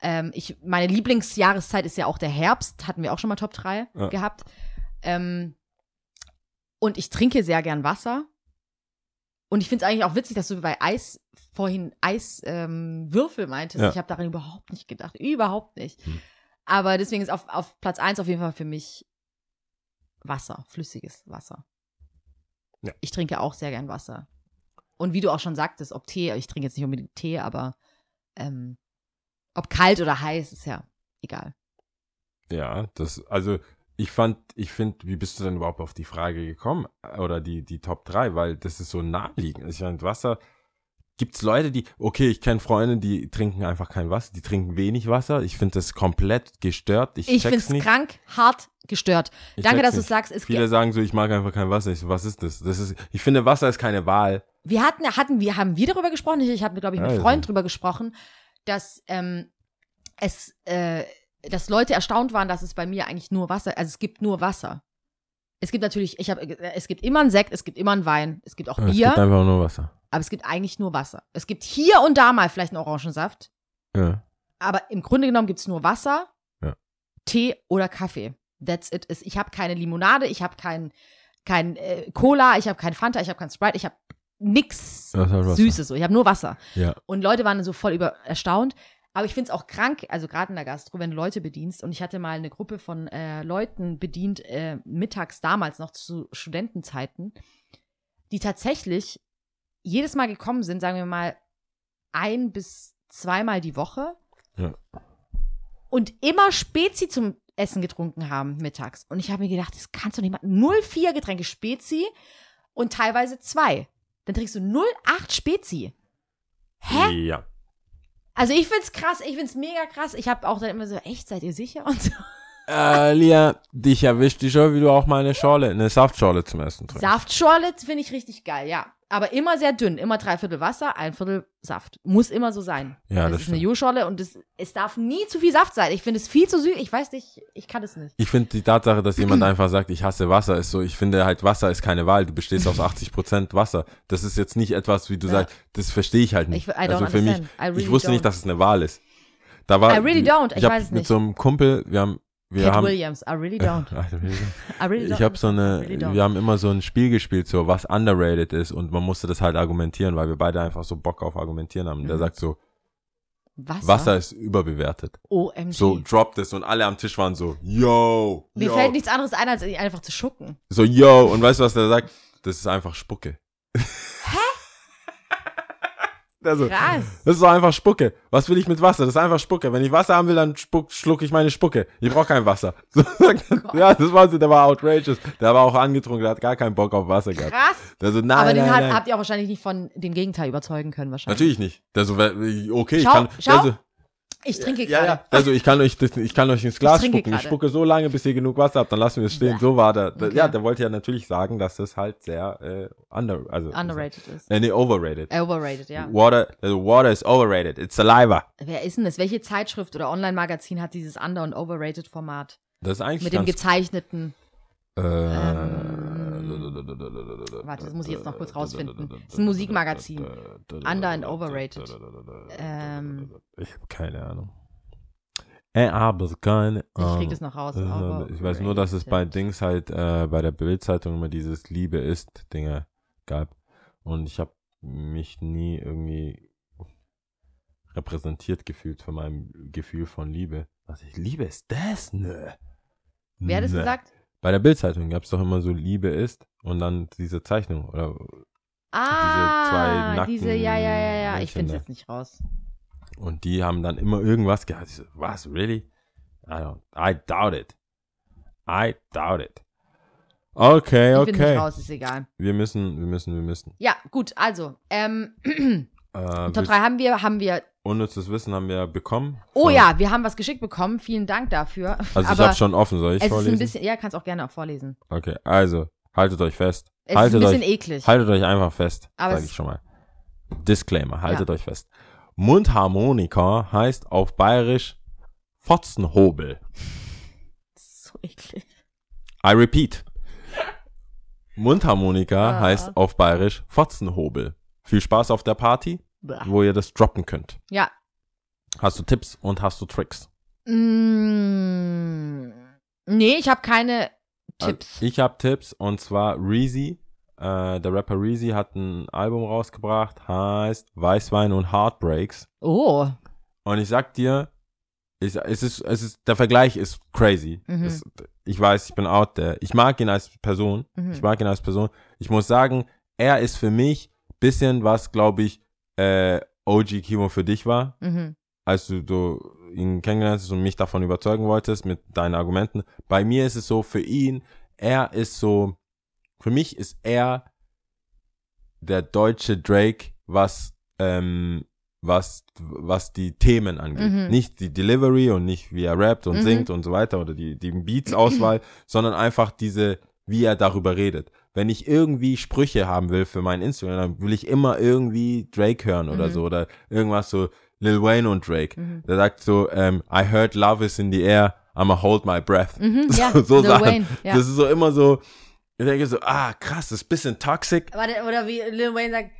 Ähm, ich, meine Lieblingsjahreszeit ist ja auch der Herbst, hatten wir auch schon mal Top 3 Ja. gehabt. Ähm, und ich trinke sehr gern Wasser. Und ich finde es eigentlich auch witzig, dass du bei Eis vorhin Eiswürfel ähm, meintest. Ja. Ich habe daran überhaupt nicht gedacht. Überhaupt nicht. Hm. Aber deswegen ist auf, auf Platz 1 auf jeden Fall für mich Wasser, flüssiges Wasser. Ja. Ich trinke auch sehr gern Wasser. Und wie du auch schon sagtest, ob Tee, ich trinke jetzt nicht unbedingt Tee, aber ähm, ob kalt oder heiß, ist ja egal. Ja, das, also ich fand, ich finde, wie bist du denn überhaupt auf die Frage gekommen? Oder die, die Top 3, weil das ist so naheliegend. Ich meine, Wasser, gibt's Leute, die, okay, ich kenne Freunde, die trinken einfach kein Wasser, die trinken wenig Wasser. Ich finde das komplett gestört. Ich, Ich finde es krank, hart, gestört. Ich Danke, dass du sagst, es Viele gibt, sagen so, ich mag einfach kein Wasser. Ich so, was ist das? Das ist, ich finde, Wasser ist keine Wahl. wir hatten, hatten, wir haben wir darüber gesprochen, ich, ich habe, glaube ich, mit Ja, Freunden ja. drüber gesprochen, dass ähm, es, äh, dass Leute erstaunt waren, dass es bei mir eigentlich nur Wasser, also es gibt nur Wasser. Es gibt natürlich, ich habe, es gibt immer einen Sekt, es gibt immer einen Wein, es gibt auch Es Bier, gibt einfach nur Wasser. aber es gibt eigentlich nur Wasser. Es gibt hier und da mal vielleicht einen Orangensaft, Ja. aber im Grunde genommen gibt es nur Wasser, Ja. Tee oder Kaffee. That's it. Es- Ich habe keine Limonade, ich habe kein, kein äh, Cola, ich habe kein Fanta, ich habe kein Sprite, ich habe nix ist halt. Süßes. So. Ich habe nur Wasser. Ja. Und Leute waren so voll über erstaunt. Aber ich finde es auch krank, also gerade in der Gastro, wenn du Leute bedienst. Und ich hatte mal eine Gruppe von äh, Leuten bedient, äh, mittags damals noch zu Studentenzeiten, die tatsächlich jedes Mal gekommen sind, sagen wir mal, ein bis zweimal die Woche. Ja. Und immer Spezi zum Essen getrunken haben mittags. Und ich habe mir gedacht, das kannst du nicht machen. 0,4 Getränke Spezi und teilweise zwei. Dann trinkst du 0,8 Spezi. Hä? Ja. Also ich find's krass, ich find's mega krass. Ich habe auch dann immer so, echt, seid ihr sicher? Und so. Äh, Lia, dich erwischt dich schon, wie du auch mal eine Schorle, eine Saftschorle zum Essen trinkst. Saftschorle finde ich richtig geil, ja. Aber immer sehr dünn, immer drei Viertel Wasser, ein Viertel Saft. Muss immer so sein. Ja, das, das ist eine stimmt. Jo-Schorle und es, es darf nie zu viel Saft sein. Ich finde es viel zu süß. Ich weiß nicht, ich kann es nicht. Ich finde die Tatsache, dass jemand <clears throat> einfach sagt, ich hasse Wasser, ist so, ich finde halt, Wasser ist keine Wahl. Du bestehst aus 80% Wasser. Das ist jetzt nicht etwas, wie du Ja. sagst, das verstehe ich halt nicht. Ich- also für mich, understand. Really ich wusste don't. nicht, dass es eine Wahl ist. Da war, I really don't. Ich hab weiß es mit nicht. so einem Kumpel, wir haben, wir Cat haben, Williams, I really don't. <laughs> I really don't. Ich habe so eine, really wir haben immer so ein Spiel gespielt, so was underrated ist und man musste das halt argumentieren, weil wir beide einfach so Bock auf argumentieren haben. Der Mhm. sagt so, Wasser? Wasser ist überbewertet. OMG. So droppt es und alle am Tisch waren so, yo, Mir yo. fällt nichts anderes ein, als einfach zu schucken. So, yo, und weißt du, was der sagt? Das ist einfach Spucke. Also, Krass. das ist doch einfach Spucke. Was will ich mit Wasser? Das ist einfach Spucke. Wenn ich Wasser haben will, dann spuck, schluck ich meine Spucke. Ich brauche kein Wasser. <laughs> So, er. ja, das war so, der war outrageous. Der war auch angetrunken, der hat gar keinen Bock auf Wasser gehabt. Krass. Der so, nein, Aber den nein, hat, nein. habt ihr auch wahrscheinlich nicht von dem Gegenteil überzeugen können, wahrscheinlich. Natürlich nicht. Der so, wer- okay, Schau, ich kann, schau. der so, Ich trinke ja, gerade. ja. Also ich kann euch, das, ich kann euch ins Glas trinke spucken. Ich gerade. spucke so lange, bis ihr genug Wasser habt, dann lassen wir es stehen. So war der. Okay. Ja, der wollte ja natürlich sagen, dass das halt sehr äh, under, also Underrated ist. Äh, nee, overrated. Overrated, ja. Water, also water is overrated. It's saliva. Wer ist denn das? Welche Zeitschrift oder Online-Magazin hat dieses Under- und Overrated-Format? Das ist eigentlich Mit dem gezeichneten. Äh, Warte, das muss ich jetzt noch kurz rausfinden. Das ist ein Musikmagazin. Under and overrated. Ähm, Ich habe keine Ahnung. Äh, aber keine ich krieg das noch raus. Äh, Ich weiß nur, dass es bei Dings halt äh, bei der Bildzeitung immer dieses Liebe ist Dinge gab und ich habe mich nie irgendwie repräsentiert gefühlt von meinem Gefühl von Liebe. Was ich liebe ist das? Nö. Wer hat Nö. gesagt? Bei der Bildzeitung gab es doch immer so Liebe ist und dann diese Zeichnung oder Ah, zwei nackten diese, ja, ja, ja, ja. Ich finde es jetzt nicht raus. und die haben dann immer irgendwas gehabt. Ich so, was really? I don't, I doubt it. I doubt it. Okay, Ich okay. raus, ist egal. Wir müssen, wir müssen, wir müssen. Ja, gut, also, ähm, <clears throat> Äh, Top 3 haben wir, haben wir, unnützes Wissen haben wir bekommen. oh ja, wir haben was geschickt bekommen, vielen Dank dafür. Also ich habe schon offen, soll ich es ist vorlesen? ein bisschen, ja, kannst auch gerne auch vorlesen. okay, also haltet euch fest. Es haltet ist ein bisschen euch, eklig. haltet euch einfach fest, sage ich schon mal. Disclaimer, haltet Ja. euch fest. Mundharmonika heißt auf Bayerisch Fotzenhobel. so eklig. I repeat. Mundharmonika Ah. heißt auf Bayerisch Fotzenhobel. Viel Spaß auf der Party, Blah. wo ihr das droppen könnt. Ja. Hast du Tipps und hast du Tricks? Mm, nee, ich habe keine Tipps. Also Ich habe Tipps und zwar Reezy. Äh, der Rapper Reezy hat ein Album rausgebracht, heißt Weißwein und Heartbreaks. oh, Und ich sag dir, ich, es ist, es ist, der Vergleich ist crazy. Mhm. Es, ich weiß, ich bin out there. Ich mag ihn als Person. Mhm. Ich mag ihn als Person. Ich muss sagen, er ist für mich bisschen was, glaube ich, äh, OG Kimo für dich war, Mhm. als du, du ihn kennengelernt hast und mich davon überzeugen wolltest mit deinen Argumenten. Bei mir ist es so, für ihn, er ist so, für mich ist er der deutsche Drake, was, ähm, was, was die Themen angeht. Mhm. Nicht die Delivery und nicht wie er rappt und Mhm. singt und so weiter oder die, die Beats-Auswahl, <laughs> sondern einfach diese, wie er darüber redet. Wenn ich irgendwie Sprüche haben will für mein Instagram, dann will ich immer irgendwie Drake hören oder Mhm. so oder irgendwas so Lil Wayne und Drake. Mhm. Der sagt so, ähm, I heard love is in the air, I'ma hold my breath. Mhm, <laughs> ja, So, so Lil Sachen. Wayne, ja. Das ist so immer so, ich denke so, ah, krass, das ist ein bisschen toxic. Warte, oder wie Lil Wayne sagt,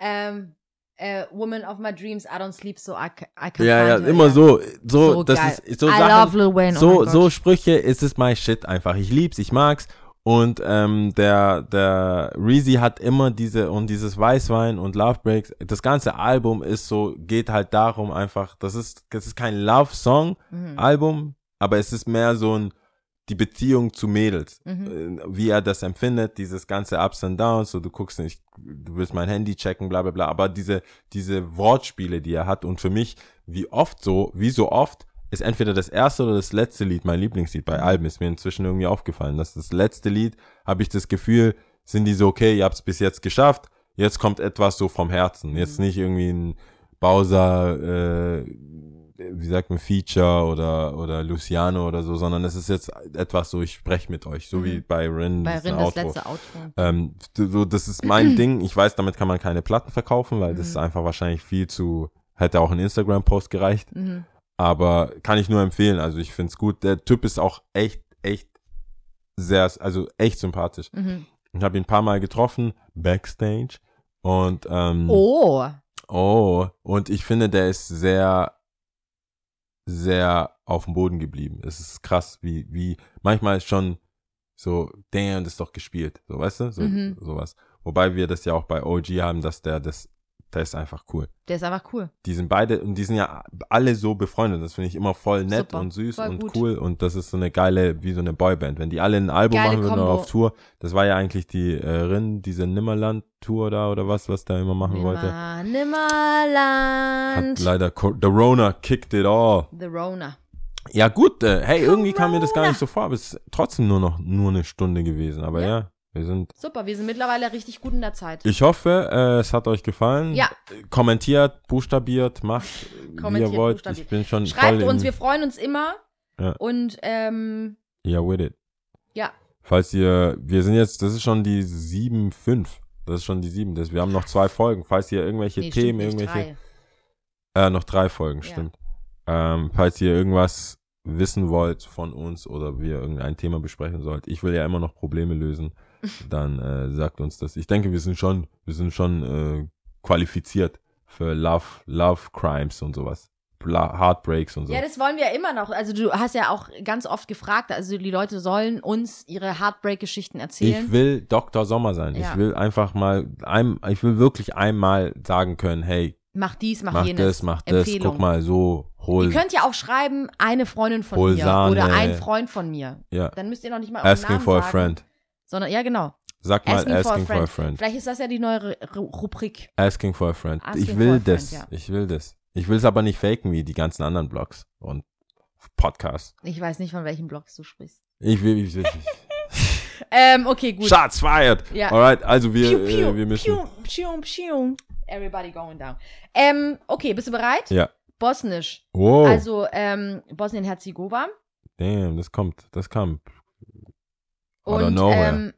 ähm, äh, Woman of my dreams, I don't sleep, so I, I can Ja, ja, immer so, so, So das geil. ist so I Sachen, love Lil Wayne, oh so, Gott. so Sprüche ist es my shit einfach. Ich lieb's, ich mag's. Und ähm, der, der Reezy hat immer diese und dieses Weißwein und Love Breaks. Das ganze Album ist so, geht halt darum einfach, das ist, das ist kein Love-Song-Album, aber es ist mehr so ein, die Beziehung zu Mädels, Mhm. äh, wie er das empfindet, dieses ganze Ups and Downs, so du guckst nicht, du willst mein Handy checken, bla bla bla, aber diese, diese Wortspiele, die er hat und für mich, wie oft so, wie so oft, ist entweder das erste oder das letzte Lied mein Lieblingslied bei Alben, ist mir inzwischen irgendwie aufgefallen. Das das letzte Lied, habe ich das Gefühl, sind die so, okay, ihr habt es bis jetzt geschafft, jetzt kommt etwas so vom Herzen. Jetzt nicht irgendwie ein Bowser, äh, wie sagt man, Feature oder, oder Luciano oder so, sondern es ist jetzt etwas so, ich spreche mit euch, so wie bei Rin, Bei das Rin Outro. das letzte Outro. Ähm, so, das ist mein <clears throat> Ding. Ich weiß, damit kann man keine Platten verkaufen, weil Mhm. das ist einfach wahrscheinlich viel zu, hätte auch ein Instagram-Post gereicht. Aber kann ich nur empfehlen. Also ich find's gut. Der Typ ist auch echt, echt sehr, also echt sympathisch. Mhm. Ich habe ihn ein paar Mal getroffen, backstage. Und ähm, Oh. oh, und ich finde, der ist sehr, sehr auf dem Boden geblieben. Es ist krass, wie, wie manchmal schon so, damn, das ist doch gespielt. So, weißt du? So, Mhm. sowas. Wobei wir das ja auch bei OG haben, dass der das, der ist einfach cool. Der ist einfach cool. Die sind beide, und die sind ja alle so befreundet. Das finde ich immer voll nett Super, und süß und gut. cool. Und das ist so eine geile, wie so eine Boyband. Wenn die alle ein Album Geile machen würden oder Kombo. auf Tour, das war ja eigentlich die äh, Rin, diese Nimmerland-Tour da oder was, was der immer machen wollte. Nimmer, Hat Nimmerland. leider Co- The Rona kicked it all. The Rona. Ja, gut, äh, hey, irgendwie kam mir das gar nicht so vor, aber es ist trotzdem nur noch nur eine Stunde gewesen. Aber ja, Ja. Wir sind. Super, wir sind mittlerweile richtig gut in der Zeit. Ich hoffe, äh, es hat euch gefallen. Ja. Kommentiert, buchstabiert, macht, wie ihr wollt. Ich bin schon Schreibt voll uns, wir freuen uns immer. Ja. Und ähm, Ja, with it. ja, Falls ihr, wir sind jetzt, das ist schon die 7-5. Das ist schon die 7. Das, wir haben noch zwei Folgen. Falls ihr irgendwelche nee, Themen, irgendwelche. drei. Äh, noch drei Folgen, Ja. stimmt. Ähm, falls ihr irgendwas wissen wollt von uns oder wir irgendein Thema besprechen sollt, ich will ja immer noch Probleme lösen, dann äh, sagt uns das. Ich denke, wir sind schon, wir sind schon äh, qualifiziert für Love, Love Crimes und sowas. Heartbreaks und so. Ja, das wollen wir ja immer noch. Also du hast ja auch ganz oft gefragt, also die Leute sollen uns ihre Heartbreak-Geschichten erzählen. Ich will Dr. Sommer sein. Ja. Ich will einfach mal, ein, ich will wirklich einmal sagen können, hey, mach dies, mach, mach jenes. das, mach das, guck mal so, hol, Ihr könnt ja auch schreiben, eine Freundin von mir Sahne. oder ein Freund von mir. ja, Dann müsst ihr noch nicht mal asking Namen for a sagen, friend. Sondern, ja, genau. Sag mal Asking for a asking for a friend. Vielleicht ist das ja die neue Ru- Rubrik. Asking for a friend. Asking ich will friend, das. ja. Ich will das. Ich will es aber nicht faken wie die ganzen anderen Blogs und Podcasts. Ich weiß nicht, von welchen Blogs du sprichst. Ich will, ich will, <laughs> <laughs> Ähm, okay, gut. Shots fired. Ja. Alright, also wir, Piu, piu, äh, wir müssen. piu, piu, piu. Everybody going down. Ähm, okay, bist du bereit? Ja. Bosnisch. Wow. Also, ähm, Bosnien-Herzegova. Damn, das kommt, das kam. Out of Und, nowhere. ähm,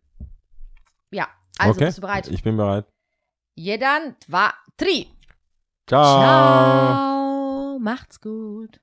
ja, also okay. bist du bereit? Ich bin bereit. Jedan, dva, tri. Ciao. Ciao. Macht's gut.